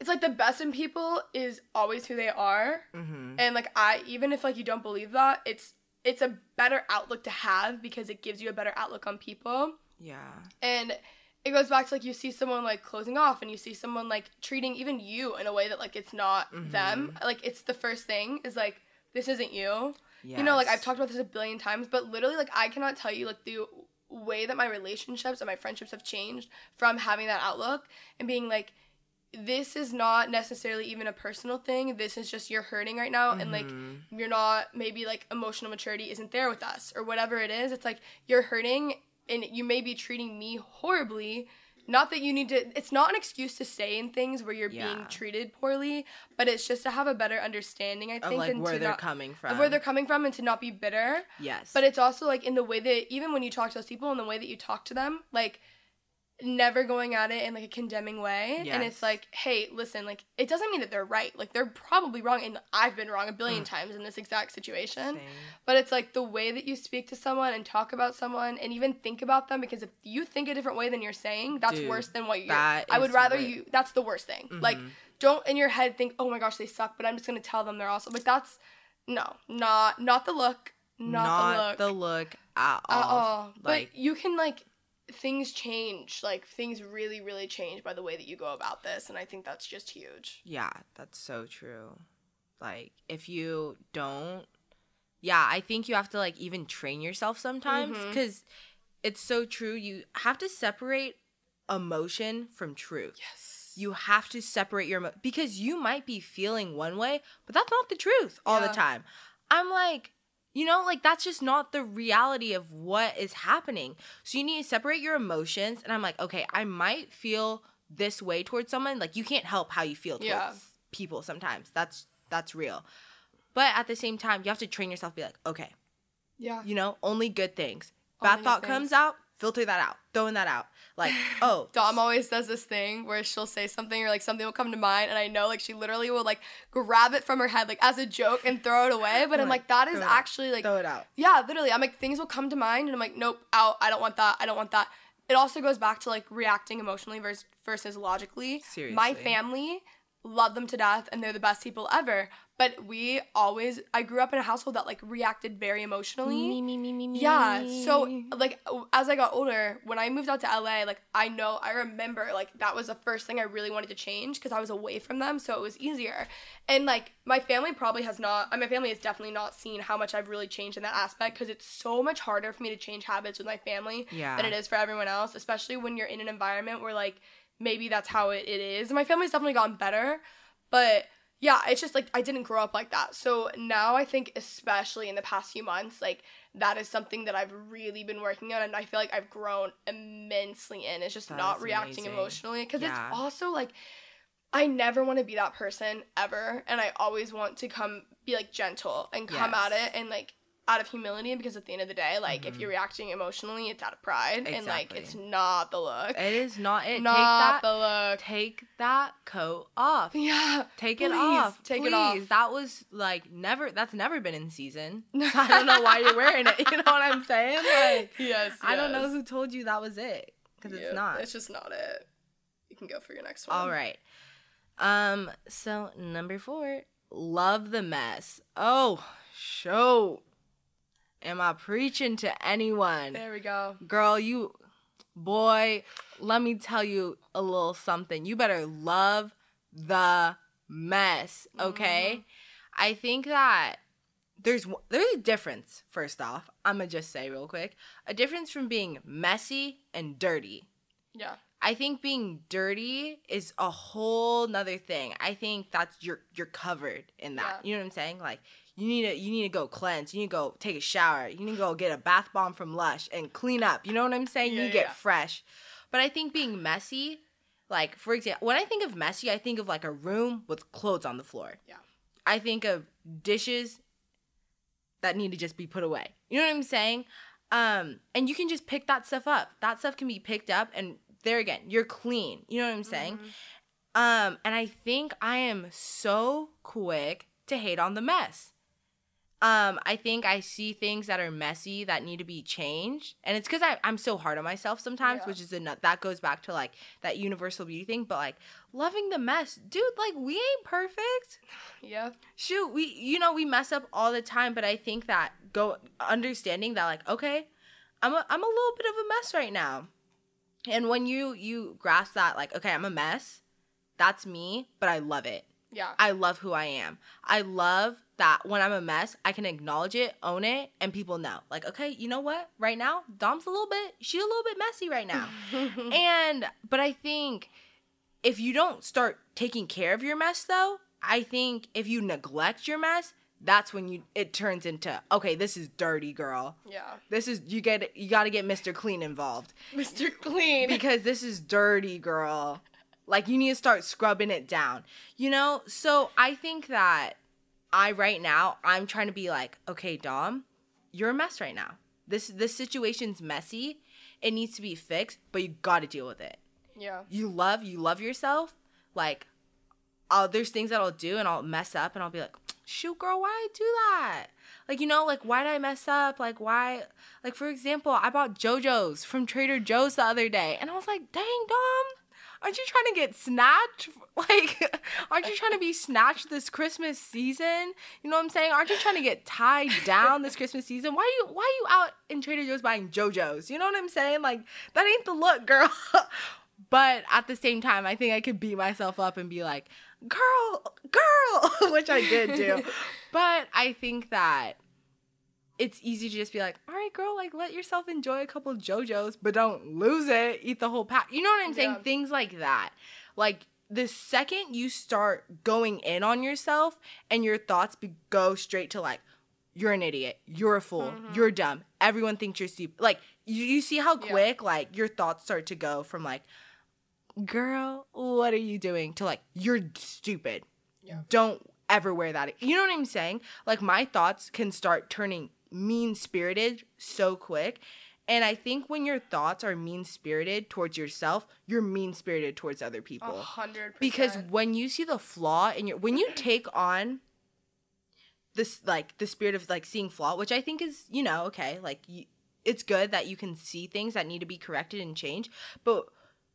it's like the best in people is always who they are, mm-hmm. and like I, even if like you don't believe that, it's it's a better outlook to have because it gives you a better outlook on people. yeah And it goes back to like you see someone like closing off and you see someone like treating even you in a way that like it's not mm-hmm. them. Like it's the first thing is like this isn't you. You know, like I've talked about this a billion times, but literally like I cannot tell you like the way that my relationships and my friendships have changed from having that outlook and being like this is not necessarily even a personal thing. This is just you're hurting right now and like mm-hmm. you're not maybe like emotional maturity isn't there with us or whatever it is. It's like you're hurting and you may be treating me horribly not that you need to it's not an excuse to say in things where you're being treated poorly but it's just to have a better understanding i Of think like and where to they're not, coming from. of where they're coming from and to not be bitter yes. but it's also like in the way that even when you talk to those people in the way that you talk to them like never going at it in like a condemning way and it's like hey listen like it doesn't mean that they're right like they're probably wrong and i've been wrong a billion times in this exact situation Mm. Same. but it's like the way that you speak to someone and talk about someone and even think about them because if you think a different way than you're saying that's Dude, worse than what you're that i would rather lit. you that's the worst thing like Mm-hmm. don't in your head think oh my gosh they suck but i'm just gonna tell them they're awesome like that's no not not the look not, the look the look at all. at all. Like but you can like things change. Like things really, really change by the way that you go about this, and I think that's just huge. Yeah, that's so true. Like if you don't Yeah, I think you have to like even train yourself sometimes Mm-hmm. cuz it's so true. You have to separate emotion from truth. Yes. You have to separate your emo- because you might be feeling one way, but that's not the truth all Yeah. the time. I'm like you know, like that's just not the reality of what is happening. So you need to separate your emotions. And I'm like, okay, I might feel this way towards someone. Like you can't help how you feel towards Yeah. people sometimes. That's that's real. But at the same time, you have to train yourself to be like, okay, Yeah. you know, only good things. Bad good thought things. comes out, filter that out, throwing that out. Like, oh, Dom always does this thing where she'll say something or like something will come to mind, and I know like she literally will like grab it from her head like as a joke and throw it away. But I'm like, that is throw it out. actually like throw it out. Yeah, literally. I'm like, things will come to mind, and I'm like, nope, out. I don't want that. I don't want that. It also goes back to like reacting emotionally versus versus logically. Seriously. My family love them to death, and they're the best people ever. But we always, I grew up in a household that like reacted very emotionally. Me, me, me, me, me. Yeah. So like as I got older, when I moved out to LA, like I know I remember like that was the first thing I really wanted to change because I was away from them, so it was easier. And like my family probably has not my family has definitely not seen how much I've really changed in that aspect because it's so much harder for me to change habits with my family Yeah. than it is for everyone else, especially when you're in an environment where like maybe that's how it, it is. My family's definitely gotten better, but yeah, it's just like I didn't grow up like that. So now I think, especially in the past few months, like that is something that I've really been working on, and I feel like I've grown immensely in. It's just That not reacting amazing. emotionally because Yeah. it's also like I never want to be that person ever, and I always want to come be like gentle and come Yes. at it and like out of humility because at the end of the day, like if you're reacting emotionally, it's out of pride and like Mm-hmm. It's not the look, It is not it. not take that. the look. take that coat off. Yeah, Take it off. Take Please. it off. That was like never. That's never been in season. I don't know why you're wearing it. You know what I'm saying? Like, Yes, I don't know who told you that was it because Yeah, it's not. It's just not it. You can go for your next one. All right. Um. So number four, love the mess. Oh, show. Am I preaching to anyone? There we go. Girl, you, boy, let me tell you a little something. You better love the mess, okay? Mm-hmm. I think that there's there's a difference. First off, I'm gonna just say real quick, a difference from being messy and dirty. Yeah. I think being dirty is a whole nother thing. I think that's you're you're covered in that. Yeah. You know what I'm saying? Like you need to you need to go cleanse. You need to go take a shower. You need to go get a bath bomb from Lush and clean up. You know what I'm saying? you Yeah, get yeah. fresh. But I think being messy, like for example, when I think of messy, I think of like a room with clothes on the floor. Yeah. I think of dishes that need to just be put away. You know what I'm saying? Um, and you can just pick that stuff up. That stuff can be picked up, and there again, you're clean. You know what I'm saying? Um, and I think I am so quick to hate on the mess. Um, I think I see things that are messy that need to be changed, and it's because I'm so hard on myself sometimes, Yeah. which is a nut that goes back to like that universal beauty thing. But like loving the mess, dude. Like we ain't perfect Yeah. shoot we you know we mess up all the time but i think that go understanding that like okay i'm a, i'm a little bit of a mess right now and when you you grasp that like okay i'm a mess that's me but i love it Yeah. i love who i am i love that when i'm a mess i can acknowledge it own it and people know like okay you know what right now dom's a little bit she's a little bit messy right now and but i think if you don't start taking care of your mess though i think if you neglect your mess that's when you it turns into okay, this is dirty girl. Yeah. This is you get you got to get Mr. Clean involved Mr. Clean. because this is dirty girl. Like you need to start scrubbing it down. You know? So I think that I right now I'm trying to be like, okay, Dom, you're a mess right now. This this situation's messy. It needs to be fixed, but you got to deal with it. yeah. You love you love yourself. Like I'll, there's things that I'll do and I'll mess up and I'll be like, shoot, girl, why I do that? Like, you know, like, why did I mess up? Like, why? Like, for example, I bought Joe-Joe's from Trader Joe's the other day and I was like, dang, Dom, aren't you trying to get snatched? Like, aren't you trying to be snatched this Christmas season? You know what I'm saying? Aren't you trying to get tied down this Christmas season? Why are you, why are you out in Trader Joe's buying Joe-Joe's? You know what I'm saying? Like, that ain't the look, girl. but at the same time, I think I could beat myself up and be like, girl, girl, which I did do. but I think that it's easy to just be like, all right, girl, like let yourself enjoy a couple of Joe-Joe's, but don't lose it. Eat the whole pack. You know what I'm saying? Yeah. Things like that. Like the second you start going in on yourself and your thoughts be- go straight to like, you're an idiot, you're a fool, mm-hmm. you're dumb, everyone thinks you're stupid. Like you, you see how Yeah. quick like your thoughts start to go from like, girl, what are you doing? To like, you're stupid. Yeah. Don't ever wear that. You know what I'm saying? Like, my thoughts can start turning mean spirited so quick. And I think when your thoughts are mean spirited towards yourself, you're mean spirited towards other A people. hundred percent. Because when you see the flaw in your, when you take on this, like, the spirit of like seeing flaw, which I think is, you know, okay, like, you, it's good that you can see things that need to be corrected and changed, but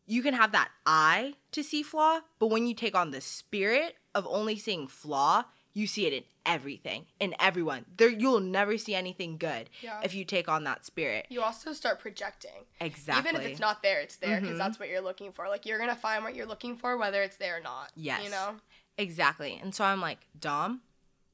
you can have that eye to see flaw, but when you take on the spirit of only seeing flaw, you see it in everything, in everyone. There, you'll never see anything good Yeah. if you take on that spirit. you also start projecting. Exactly. Even if it's not there, it's there because Mhm. that's what you're looking for. Like you're gonna find what you're looking for, whether it's there or not. Yes. You know. Exactly. And so I'm like, Dom,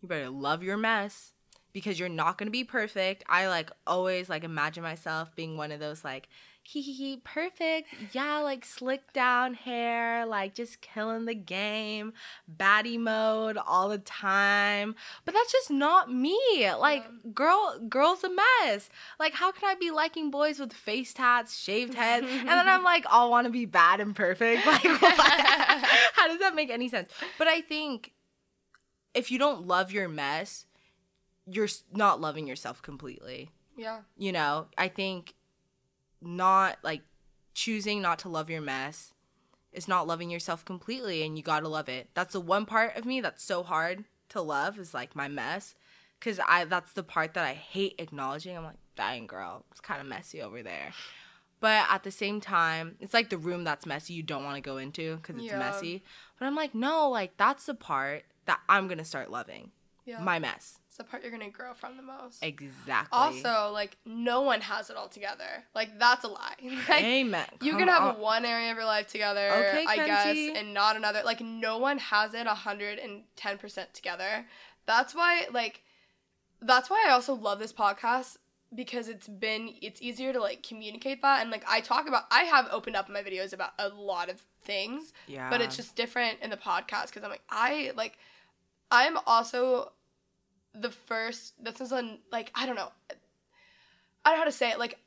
you better love your mess because you're not going to be perfect. I like always like imagine myself being one of those like hee hee hee perfect. Yeah, like slick down hair, like just killing the game, baddie mode all the time. But that's just not me. Like girl girl's a mess. Like how can I be liking boys with face tats, shaved heads, and then I'm like all want to be bad and perfect? Like what? how does that make any sense? But I think if you don't love your mess, you're not loving yourself completely. Yeah. You know, I think not like choosing not to love your mess is not loving yourself completely and you got to love it. That's the one part of me that's so hard to love is like my mess cuz I that's the part that I hate acknowledging. I'm like, "Dying girl, it's kind of messy over there." But at the same time, it's like the room that's messy you don't want to go into cuz it's Yeah. messy. But I'm like, "No, like that's the part that I'm going to start loving." Yeah. My mess. It's the part you're gonna grow from the most. Exactly. Also, like no one has it all together. Like that's a lie. like, Amen. You can have on. one area of your life together, Okay, I guess, and not another. Like no one has it hundred and ten percent together. That's why, like, that's why I also love this podcast because it's been it's easier to like communicate that and like I talk about I have opened up my videos about a lot of things, Yeah. but it's just different in the podcast because I'm like I like I'm also the first this is on like I don't know. I don't know how to say it. Like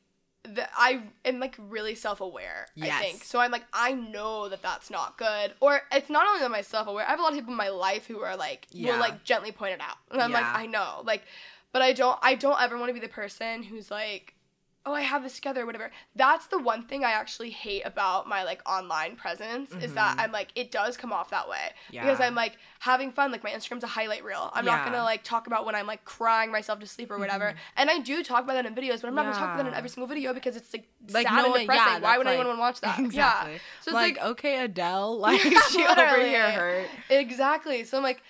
the, I am like really self-aware I Yes. think. So I'm like I know that that's not good. Or it's not only that I'm self-aware I have a lot of people in my life who are like Yeah. will like gently point it out. And I'm like I know. Like but I don't I don't ever want to be the person who's like oh I have this together or whatever that's the one thing I actually hate about my like online presence is that I'm like it does come off that way because Mm-hmm. I'm like having fun like my Instagram's a highlight reel I'm not Yeah. Mm-hmm. gonna like talk about when I'm like crying myself to sleep or whatever and I do talk about that in videos but I'm not gonna talk about that in every single video because it's like, like sad no and depressing yeah, why would that's, anyone want to watch that Exactly. yeah so it's like, like, okay, Adele, like she over here hurt. Exactly. So I'm like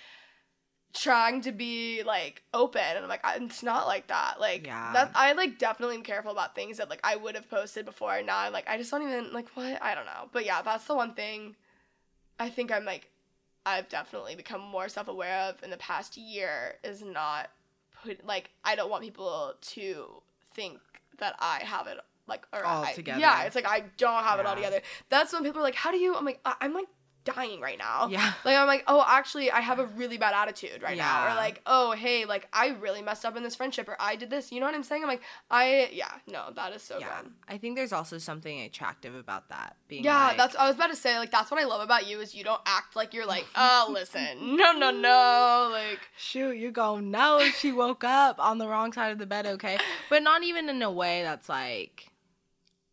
trying to be like open and I'm like it's not like that. Like Yeah. that I like definitely am careful about things that like I would have posted before and now I'm like I just don't even like what I don't know. But yeah, that's the one thing I think I'm like I've definitely become more self-aware of in the past year is not put like I don't want people to think that I have it like or All I- together. Yeah, it's like I don't have it all together. That's when people are like, "How do you?" I'm like, I- "I'm like dying right now. Yeah. Like I'm like, oh, actually, I have a really bad attitude right now, or like, oh, hey, like I really messed up in this friendship, or I did this. You know what I'm saying? I'm like, I yeah, no, that is so yeah. good. I think there's also something attractive about that. Being Yeah, like, that's I was about to say like that's what I love about you is you don't act like you're like, oh, listen, no, no, no, like shoot, you go, no, she woke up on the wrong side of the bed, okay? But not even in a way that's like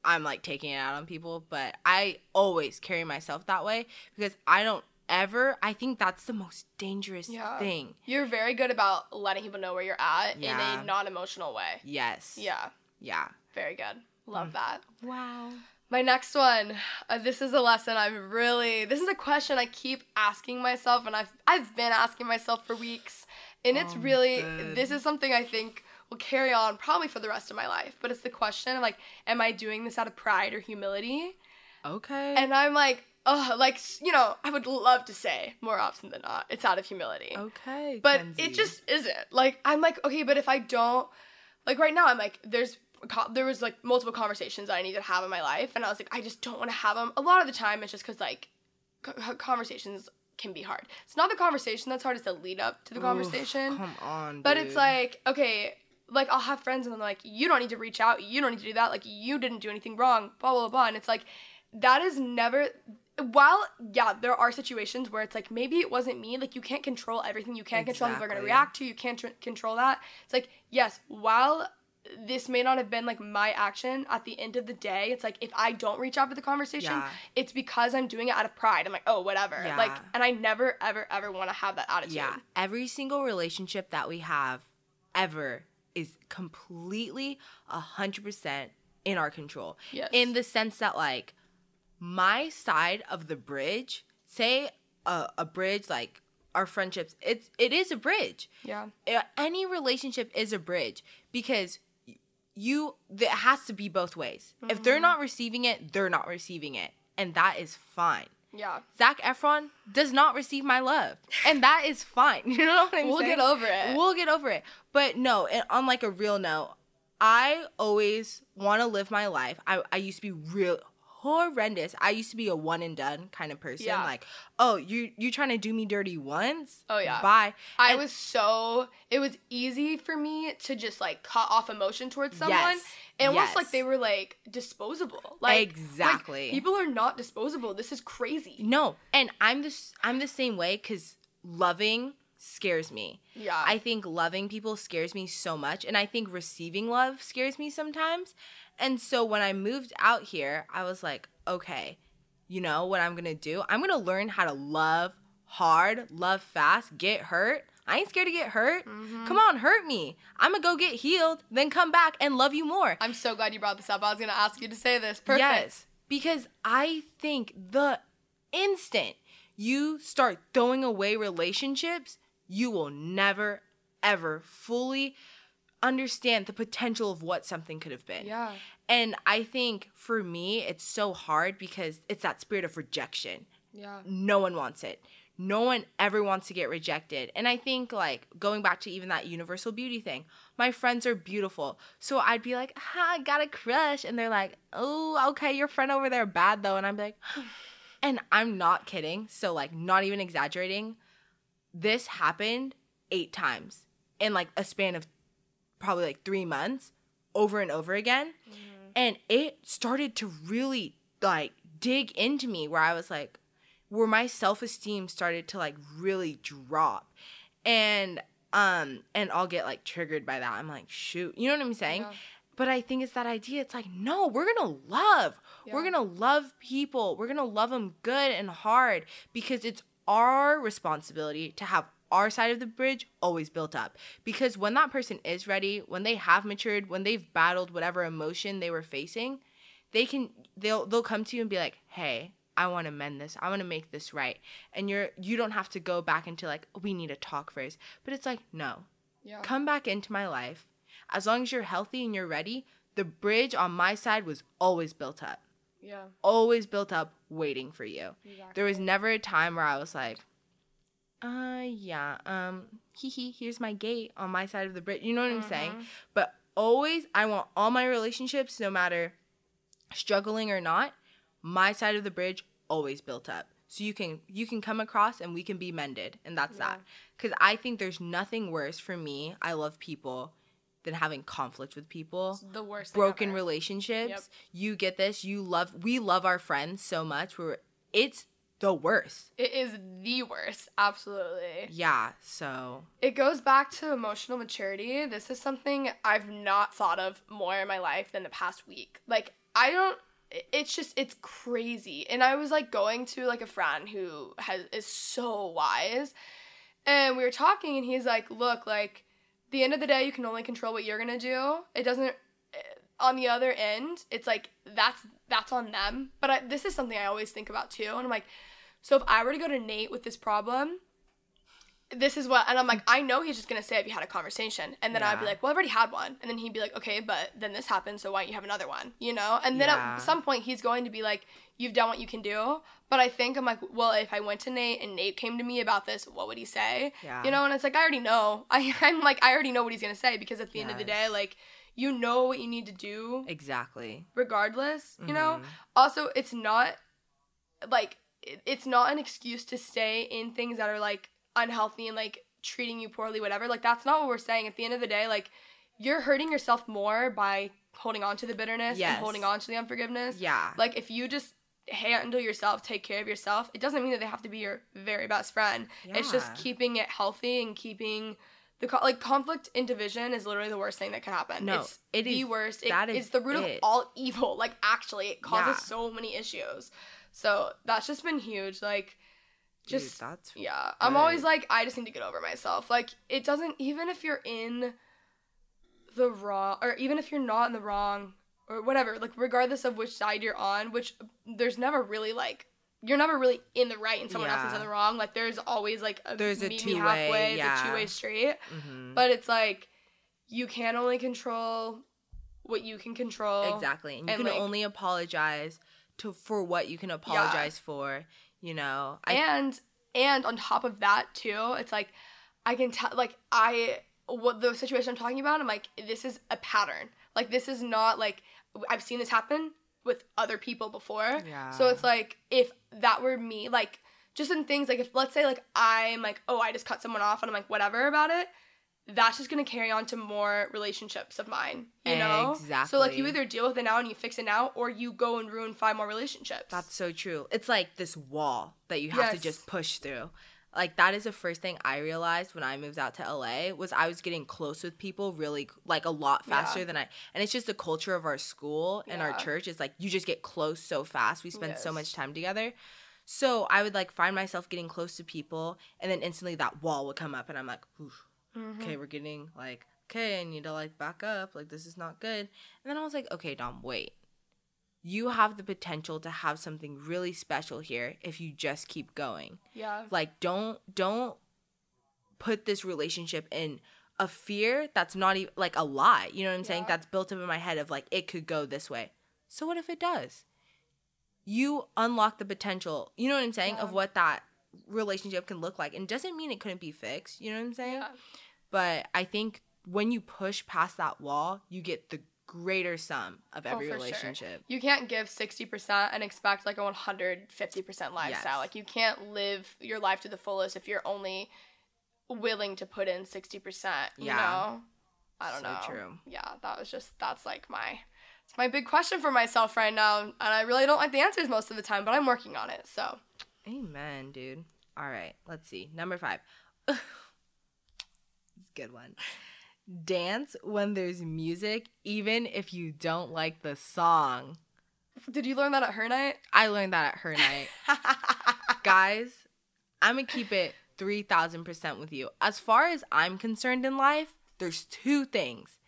I'm like taking it out on people, but I always carry myself that way because I don't ever I think that's the most dangerous Yeah. thing. you're very good about letting people know where you're at Yeah. in a non-emotional way. Yes. Yeah, Yeah. very good. Love that. Wow. My next one. Uh, this is a lesson I've really. This is a question I keep asking myself, and I've I've been asking myself for weeks, and it's really. This is something I think will carry on probably for the rest of my life. But it's the question of like, am I doing this out of pride or humility? Okay. And I'm like, oh, like you know, I would love to say more often than not, it's out of humility. okay. But Kenzie. it just isn't. Like I'm like, okay, but if I don't like right now I'm like there's there was like multiple conversations that I needed to have in my life and I was like I just don't want to have them. A lot of the time it's just cuz like conversations can be hard. It's not the conversation that's hard, it's the lead up to the conversation. Come on. But it's like, okay, like I'll have friends and I'm like, you don't need to reach out, you don't need to do that, like you didn't do anything wrong, blah blah blah. And it's like that is never while yeah, there are situations where it's like maybe it wasn't me, like you can't control everything, you can't control how people are gonna react to, you can't tr- control that. It's like, yes, while this may not have been like my action at the end of the day it's like if i don't reach out for the conversation Yeah. it's because i'm doing it out of pride. I'm like oh whatever. Like and i never ever ever want to have that attitude. Yeah, every single relationship that we have ever is completely a hundred percent in our control. Yes. In the sense that like my side of the bridge, say a, a bridge like our friendships, it's it is a bridge. yeah Any relationship is a bridge because you it has to be both ways. If they're mm-hmm. not receiving it, they're not receiving it, and that is fine. Yeah Zac Efron does not receive my love, and that is fine. You know what I'm We'll saying? get over it. We'll get over it. But no, and on like a real note, I always want to live my life. I I used to be real horrendous. I used to be a one and done kind of person. Yeah. Like, oh, you you trying to do me dirty once? Oh, yeah. Bye. I And- was so it was easy for me to just like cut off emotion towards someone. Yes. And almost Yes. like they were like disposable. Like like, Exactly. people are not disposable. This is crazy. No, and I'm this I'm the same way cuz loving scares me. Yeah. I think loving people scares me so much and I think receiving love scares me sometimes. And so when I moved out here, I was like, okay, you know what I'm going to do? I'm going to learn how to love hard, love fast, get hurt. I ain't scared to get hurt. Mm-hmm. Come on, hurt me. I'm going to go get healed, then come back and love you more. I'm so glad you brought this up. I was gonna ask you to say this. Perfect. Yes, because I think the instant you start throwing away relationships, you will never, ever fully understand the potential of what something could have been. Yeah. And I think for me, it's so hard because it's that spirit of rejection. Yeah. No one wants it. No one ever wants to get rejected. And I think, like, going back to even that universal beauty thing, my friends are beautiful. So I'd be like, ha, I got a crush. And they're like, oh, okay, your friend over there bad though. And I'm like, and I'm not kidding. So, like, not even exaggerating. This happened eight times in like a span of probably like three months over and over again. And it started to really like dig into me where I was like, where my self esteem started to like really drop. And um and I'll get like triggered by that. I'm like, shoot. You know what I'm saying? Yeah. But I think it's that idea. It's like, no, we're gonna love. We're gonna love people. We're gonna love them good and hard because it's our responsibility to have our side of the bridge always built up. Because when that person is ready, when they have matured, when they've battled whatever emotion they were facing, they can they'll they'll come to you and be like, "Hey, I want to mend this. I want to make this right." And you're you don't have to go back into like, "We need to talk first. But it's like, "No. Yeah. Come back into my life. As long as you're healthy and you're ready, the bridge on my side was always built up. Yeah. Always built up waiting for you. There was never a time where I was like, uh yeah, um hee hee, here's my gate on my side of the bridge. You know what I'm saying? But always I want all my relationships, no matter struggling or not, my side of the bridge always built up. so you can you can come across and we can be mended and that's that because i think there's nothing worse for me i love people than having conflict with people the worst broken relationships Yep. you get this you love we love our friends so much where it's the worst It is the worst, absolutely. yeah so It goes back to emotional maturity. This is something I've not thought of more in my life than the past week. Like, I don't it's just it's crazy. And I was like going to like a friend who has is so wise. And we were talking and he's like, "Look, like the end of the day you can only control what you're to do. It doesn't eh, on the other end, it's like that's that's on them. But I, this is something I always think about too. And I'm like, so if I were to go to Nate with this problem, this is what and I'm like, I know he's just gonna say have you had a conversation? And then I'd be like, Well, I've already had one. And then he'd be like, Okay, but then this happened, so why don't you have another one? You know? And then Yeah. at some point he's going to be like, You've done what you can do. But I think I'm like, well, if I went to Nate and Nate came to me about this, what would he say? Yeah. You know, and it's like I already know. I, I'm like, I already know what he's gonna say because at the end of the day, like, you know what you need to do exactly regardless you know Mm-hmm. also it's not like it's not an excuse to stay in things that are like unhealthy and like treating you poorly whatever like that's not what we're saying at the end of the day like you're hurting yourself more by holding on to the bitterness Yes. and holding on to the unforgiveness Yeah. like if you just handle yourself take care of yourself it doesn't mean that they have to be your very best friend Yeah. it's just keeping it healthy and keeping the co- like conflict and division is literally the worst thing that can happen No, it's it the is- worst it that is is the root it. of all evil like actually it causes Yeah. so many issues so that's just been huge like Dude, just that's yeah i'm always like i just need to get over myself. Like it doesn't even if you're in the wrong or even if you're not in the wrong or whatever like regardless of which side you're on which there's never really like you're never really in the right and someone else is in the wrong. Like there's always like a There's a two-way, halfway it's yeah. a two-way street. Mhm. but it's like you can only control what you can control exactly and you and, can like- only apologize to for what you can apologize for you know I, and and on top of that too it's like i can tell like i what the situation i'm talking about i'm like this is a pattern like this is not like i've seen this happen with other people before Yeah. so it's like if that were me like just in things like if let's say like i'm like oh i just cut someone off and i'm like whatever about it that's just gonna carry on to more relationships of mine you know Exactly. so like you either deal with it now and you fix it now or you go and ruin five more relationships That's so true. It's like this wall that you have to just push through. Like that is the first thing I realized when I moved out to LA was I was getting close with people really like a lot faster Yeah. than I and it's just the culture of our school and our church is like you just get close so fast. We spend so much time together. So I would like find myself getting close to people and then instantly that wall would come up and I'm like, Oof, Mm-hmm. okay, we're getting like, okay, I need to like back up. Like this is not good. And then I was like, okay, Dom, wait you have the potential to have something really special here if you just keep going. yeah Like don't don't put this relationship in a fear that's not even like a lie. You know what I'm saying? Yeah. That's built up in my head of like it could go this way. So what if it does? You unlock the potential, you know what I'm saying, of what that relationship can look like. And doesn't mean it couldn't be fixed, you know what I'm saying? Yeah. But I think when you push past that wall, you get the greater sum of oh, every oh, relationship. Sure. You can't give 60% and expect like a 150% lifestyle. Yes. Like you can't live your life to the fullest if you're only willing to put in 60%, you yeah. know? I don't so know. True. Yeah, that was just that's like my it's my big question for myself right now and I really don't like the answers most of the time, but I'm working on it. So, amen, dude. All right, let's see. Number 5. good one. Dance when there's music, even if you don't like the song. did you learn that at her night? I learned that at her night. Guys, I'm going to keep it 3000% with you. As far as I'm concerned in life, there's two things.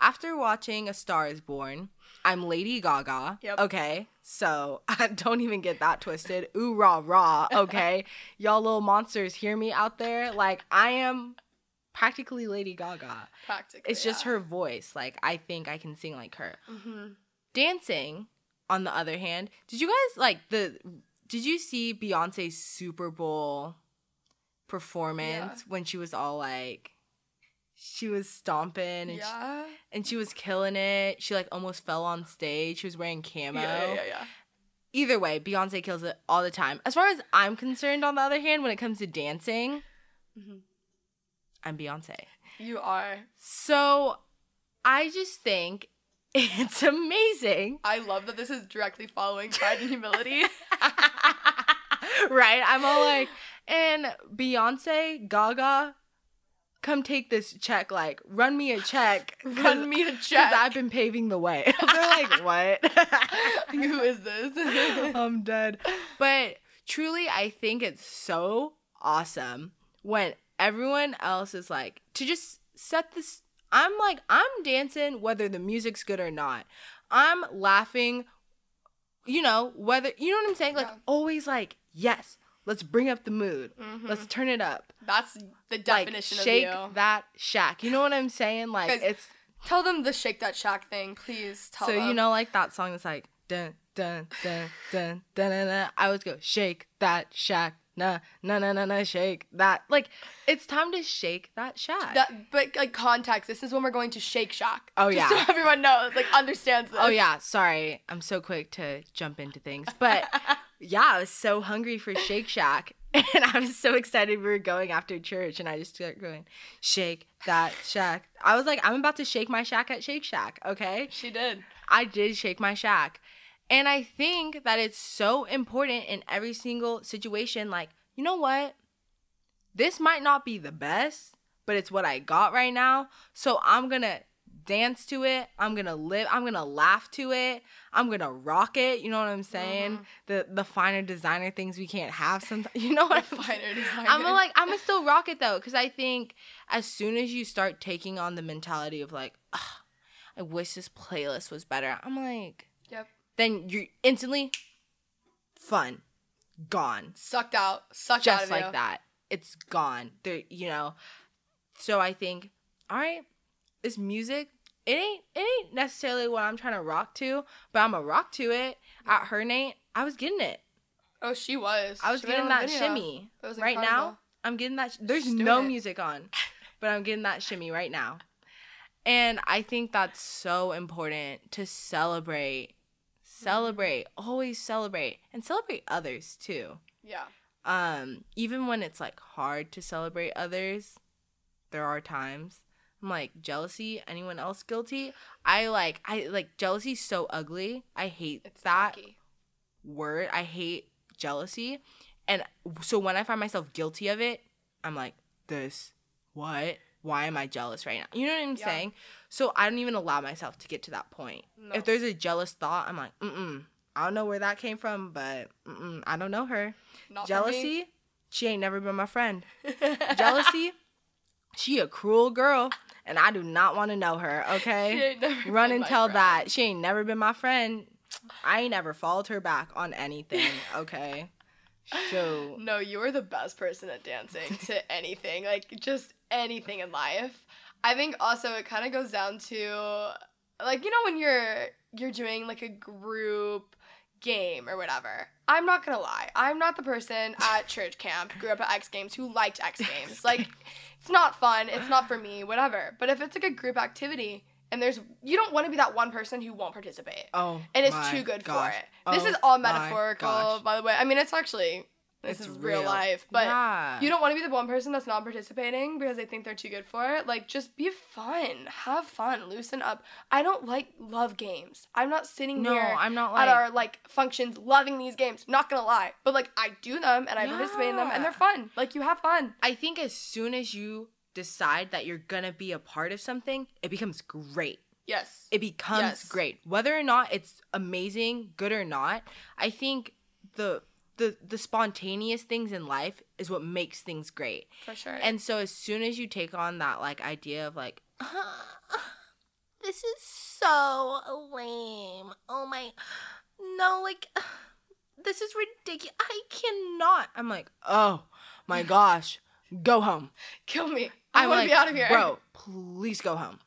After watching A Star is Born, I'm Lady Gaga. Yep. Okay. So don't even get that twisted. Ooh, rah, rah. Okay. Y'all little monsters, hear me out there? Like, I am practically Lady Gaga. Practically. It's just yeah. her voice. Like, I think I can sing like her. Mhm. Dancing, on the other hand, did you guys like the? Did you see Beyonce's Super Bowl performance when she was all like, she was stomping and she, and she was killing it. She like almost fell on stage. She was wearing camo. Yeah, yeah, yeah, yeah. either way, Beyonce kills it all the time. As far as I'm concerned, on the other hand, when it comes to dancing, I'm Beyonce. You are. So I just think it's amazing. I love that this is directly following Pride and Humility. right? I'm all like, and Beyonce, Gaga, come take this check. Like, run me a check. Run me a Because check. I've been paving the way. They're like, what? Who is this? I'm dead. But truly, I think it's so awesome when everyone else is like, to just set this. I'm like, I'm dancing whether the music's good or not. I'm laughing, you know, whether, you know what I'm saying? Like, Yeah. always like, yes, let's bring up the mood. Let's turn it up. That's the Like, definition shake of you. that shack. You know what I'm saying? Like, it's. Tell them the shake that shack thing, please. Tell So them. you know, like that song that's like dun dun dun dun dun dun. dun. I always go shake that shack, na na na na na, shake that. Like it's time to shake that shack. that, but like context. This is when we're going to Shake Shack. Oh, Just yeah. so everyone knows, like understands this. oh yeah, sorry, I'm so quick to jump into things, but yeah, I was so hungry for Shake Shack, and I was so excited we were going after church, and I just kept going shake that shack. I was like, I'm about to shake my shack at Shake Shack, okay? She did. I did shake my shack. And I think that it's so important in every single situation. Like, you know what? This might not be the best, but it's what I got right now. So I'm going to dance to it. I'm going to live. I'm going to laugh to it. I'm going to rock it. You know what I'm saying? Mm-hmm. The the finer designer things we can't have sometimes. You know what I'm Finer designer. I'm gonna, like I'm gonna still rock it though, because I think as soon as you start taking on the mentality of like, "Ugh, I wish this playlist was better. I'm like. Then you're instantly fun, gone, Sucked out. Sucked out just of like you. that. It's gone. There, you know. So I think, all right, this music. It ain't it ain't necessarily what I'm trying to rock to, but I'm a rock to it. At her night, I was getting it. Oh, she was. I was She getting that shimmy. Was right now, I'm getting that. Sh- There's no music on, but I'm getting that shimmy right now. And I think that's so important to celebrate. Celebrate. Always celebrate. And celebrate others too. Yeah. Um, even when it's like hard to celebrate others, there are times. I'm like, jealousy, anyone else guilty? I like I like jealousy so ugly. I hate It's that word. I hate jealousy. And so when I find myself guilty of it, I'm like, this, what? Why am I jealous right now? You know what I'm Yeah. saying? So I don't even allow myself to get to that point. No. If there's a jealous thought, I'm like, mm-mm. I don't know where that came from, but I don't know her. Not. Jealousy, she ain't never been my friend. Jealousy, she a cruel girl, and I do not want to know her, okay? She ain't never Run and tell friend. that. She ain't never been my friend. I ain't never followed her back on anything, okay? So, No, you are the best person at dancing to anything, like just anything in life. I think also it kind of goes down to like you know when you're you're doing like a group game or whatever. I'm not gonna lie, I'm not the person at church camp, grew up at X Games, who liked X Games. Like, it's not fun, it's not for me, whatever. But if it's like a group activity and there's you don't want to be that one person who won't participate. oh, and it's too good gosh. for it. This Oh is all metaphorical, by the way. I mean, it's actually this It's is real, real. life, but Yeah. you don't want to be the one person that's not participating because they think they're too good for it. Like, just be fun, have fun, loosen up. I don't like love games. I'm not sitting No, here I'm not at like- our like functions loving these games. Not gonna lie, but like I do them and I participate in them and they're fun. Like you have fun. I think as soon as you decide that you're gonna be a part of something, it becomes great. Yes. it becomes Yes. great whether or not it's amazing good or not i think the the the spontaneous things in life is what makes things great For sure. and so as soon as you take on that like idea of like this is so lame oh my no like this is ridiculous i cannot i'm like oh my gosh go home kill me. I want to like be out of here. bro please go home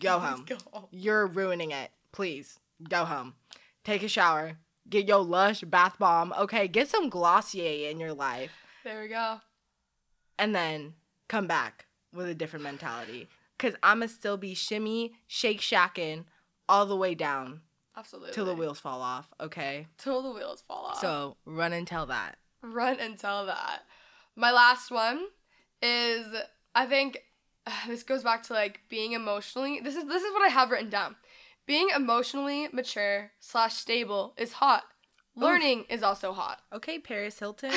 go home go home. you're ruining it. Please go home. Take a shower. Get your Lush bath bomb. Okay, get some Glossier in your life. There we go. And then come back with a different mentality. Cause I'ma still be shimmy, shake shacking all the way down Absolutely. till the wheels fall off. Okay. Till the wheels fall off. So run and tell that. run and tell that. My last one is I think this goes back to like being emotionally. This is this is what I have written down. Being emotionally mature slash stable is hot. Learning is also hot. Okay, Paris Hilton.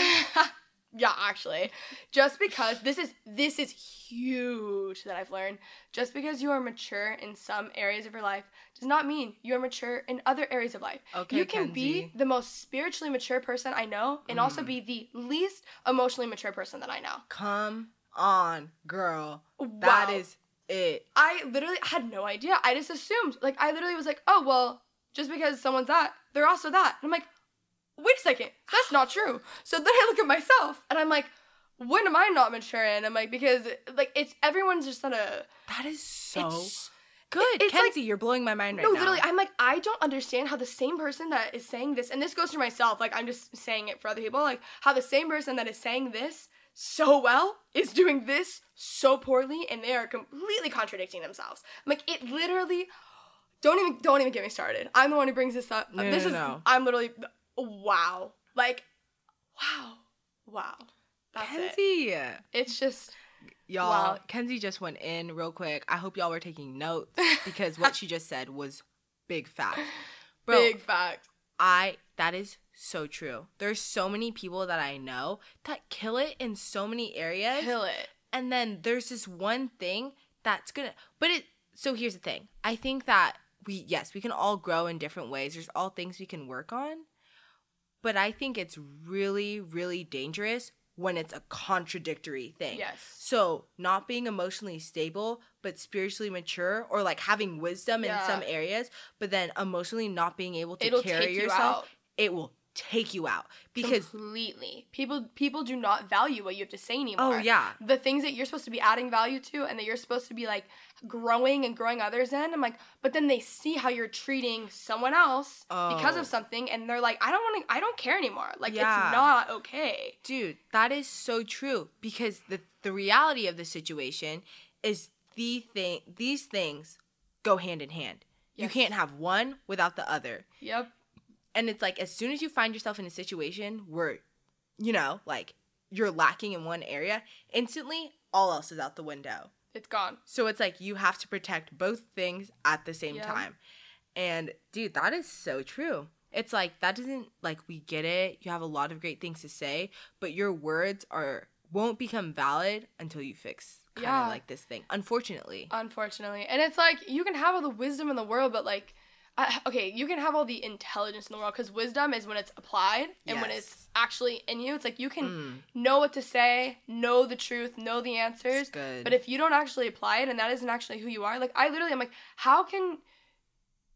Yeah, actually, just because this is this is huge that I've learned. Just because you are mature in some areas of your life does not mean you are mature in other areas of life. Okay, you can be the most spiritually mature person I know, and also mm. be the least emotionally mature person that I know. Come on, girl. That Wow. is it. I literally had no idea. I just assumed. Like, I literally was like, oh, well, just because someone's that, they're also that. And I'm like, wait a second, that's not true. So then I look at myself and I'm like, when am I not mature in? I'm like, because, like, it's everyone's just on a. That is so good. like- Kenzie, you're blowing my mind right no, now. No, literally, I'm like, I don't understand how the same person that is saying this, and this goes for myself, like, I'm just saying it for other people, like, how the same person that is saying this so well is doing this so poorly, and they are completely contradicting themselves. I'm like, it literally. Don't even don't even get me started. I'm the one who brings this up. No, this no, is no. I'm literally wow. Like wow. Wow. That's it. It's just Y'all, Wow. Kenzie just went in real quick. I hope y'all were taking notes because what she just said was big fact. Bro, big fact. I that is so true. There's so many people that I know that kill it in so many areas. Kill it. And then there's this one thing that's gonna but it so here's the thing. I think that we yes, we can all grow in different ways. There's all things we can work on. But I think it's really, really dangerous when it's a contradictory thing. Yes. So not being emotionally stable but spiritually mature or like having wisdom Yeah. in some areas, but then emotionally not being able to It'll carry you yourself, out. it will take you out. Because completely people people do not value what you have to say anymore. Oh, yeah. the things that you're supposed to be adding value to, and that you're supposed to be like growing and growing others in. I'm like, but then they see how you're treating someone else because Oh. of something, and they're like, I don't want to, I don't care anymore. Like Yeah. it's not okay. Dude, that is so true because the the reality of the situation is the thing these things go hand in hand. You can't have one without the other. Yep. And it's like as soon as you find yourself in a situation where you know, like you're lacking in one area, instantly all else is out the window. It's gone. So it's like you have to protect both things at the same Yeah. time. And dude, that is so true. It's like that doesn't like we get it. You have a lot of great things to say, but your words are won't become valid until you fix kind of Yeah. like this thing. Unfortunately. Unfortunately. And it's like you can have all the wisdom in the world, but like, I, okay, you can have all the intelligence in the world because wisdom is when it's applied and when it's actually in you. It's like you can hmm. know what to say, know the truth, know the answers. But if you don't actually apply it and that isn't actually who you are, like I literally, I'm like, how can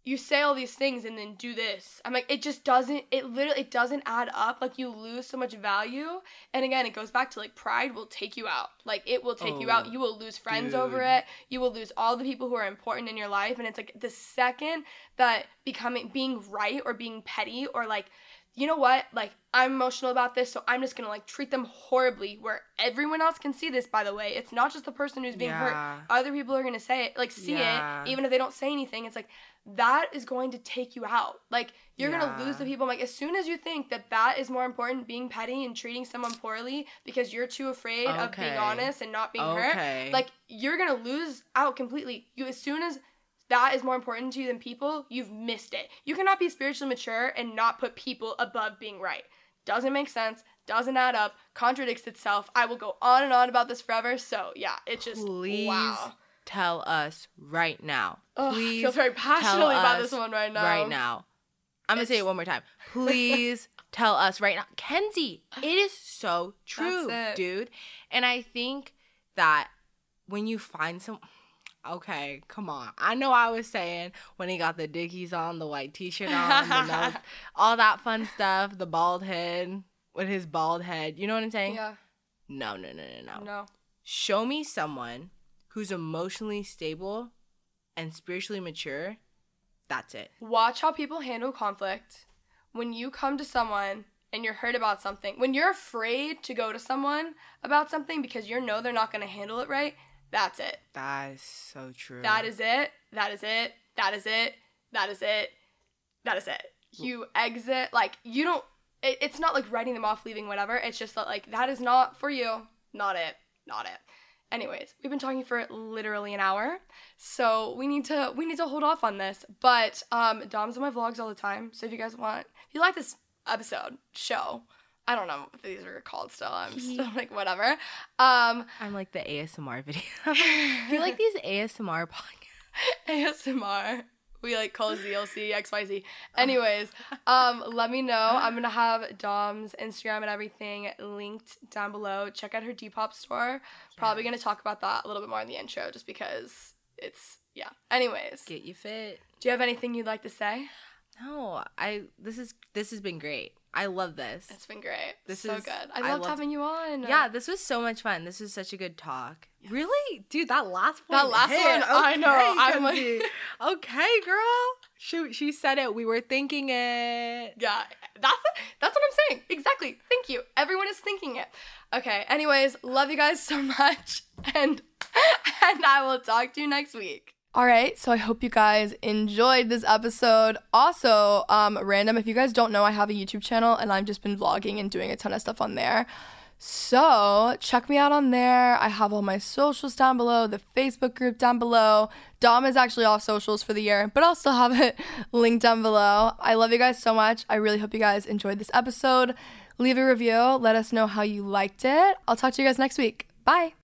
you say all these things and then do this? I'm like, it just doesn't. It literally, it doesn't add up. Like you lose so much value. And again, it goes back to like pride will take you out. Like it will take you Oh, out. You will lose friends over it. You will lose all the people who are important in your life. And it's like the second that becoming being right or being petty or like, you know what? Like I'm emotional about this, so I'm just gonna like treat them horribly. Where everyone else can see this, by the way. It's not just the person who's being Yeah. hurt. Other people are gonna say it, like see Yeah. it, even if they don't say anything. It's like that is going to take you out. Like you're gonna lose the Yeah. people. Like as soon as you think that that is more important, being petty and treating someone poorly because you're too afraid of being honest and not being Okay. hurt, like you're gonna lose out completely. You as soon as that is more important to you than people, you've missed it. You cannot be spiritually mature and not put people above being right. Doesn't make sense, doesn't add up, contradicts itself. I will go on and on about this forever. So, yeah, it's just Please wow. tell us right now. Ugh, I Please feel very passionately about this one right now. Right now. I'm gonna say it one more time. Please tell us right now. Kenzie, it is so true, dude. And I think that when you find some Okay, come on. I know I was saying when he got the dickies on, the white t-shirt on, the nose, all that fun stuff, the bald head with his bald head. You know what I'm saying? Yeah, No, no, no, no, no no. show me someone who's emotionally stable and spiritually mature. That's it. Watch how people handle conflict. When you come to someone and you're hurt about something, when you're afraid to go to someone about something because you know they're not going to handle it right, that's it. That is so true. That is it. That is it. That is it. That is it. that is it. You exit like you don't. It, it's not like writing them off, leaving, whatever. It's just that like that is not for you. Not it. Not it. Anyways, we've been talking for literally an hour, so we need to we need to hold off on this. But um, Dom's in my vlogs all the time, so if you guys want, if you like this episode show, I don't know what these are called still. I'm still like whatever. Um, I'm like the ASMR video. Do you like these ASMR podcasts? ASMR. We like call ZLC XYZ. Anyways, um, let me know. I'm gonna have Dom's Instagram and everything linked down below. Check out her Depop store. Probably gonna talk about that a little bit more in the intro, just because it's yeah. Anyways, Get you fit. do you have anything you'd like to say? No, I this is this has been great. I love this. It's been great. This so is- good. I I loved loved- having you on. Yeah, this was so much fun. This was such a good talk. Really, dude, that last one. That last hit. one, I know. Okay, I'm like- okay, girl. She she said it. We were thinking it. Yeah, that's that's what I'm saying. Exactly. Thank you. Everyone is thinking it. Okay. Anyways, love you guys so much, and and I will talk to you next week. All right, so I hope you guys enjoyed this episode. Also, um, random, if you guys don't know, I have a YouTube channel and I've just been vlogging and doing a ton of stuff on there. So check me out on there. I have all my socials down below, the Facebook group down below. Dom is actually off socials for the year, but I'll still have it linked down below. I love you guys so much. I really hope you guys enjoyed this episode. Leave a review. Let us know how you liked it. I'll talk to you guys next week. Bye.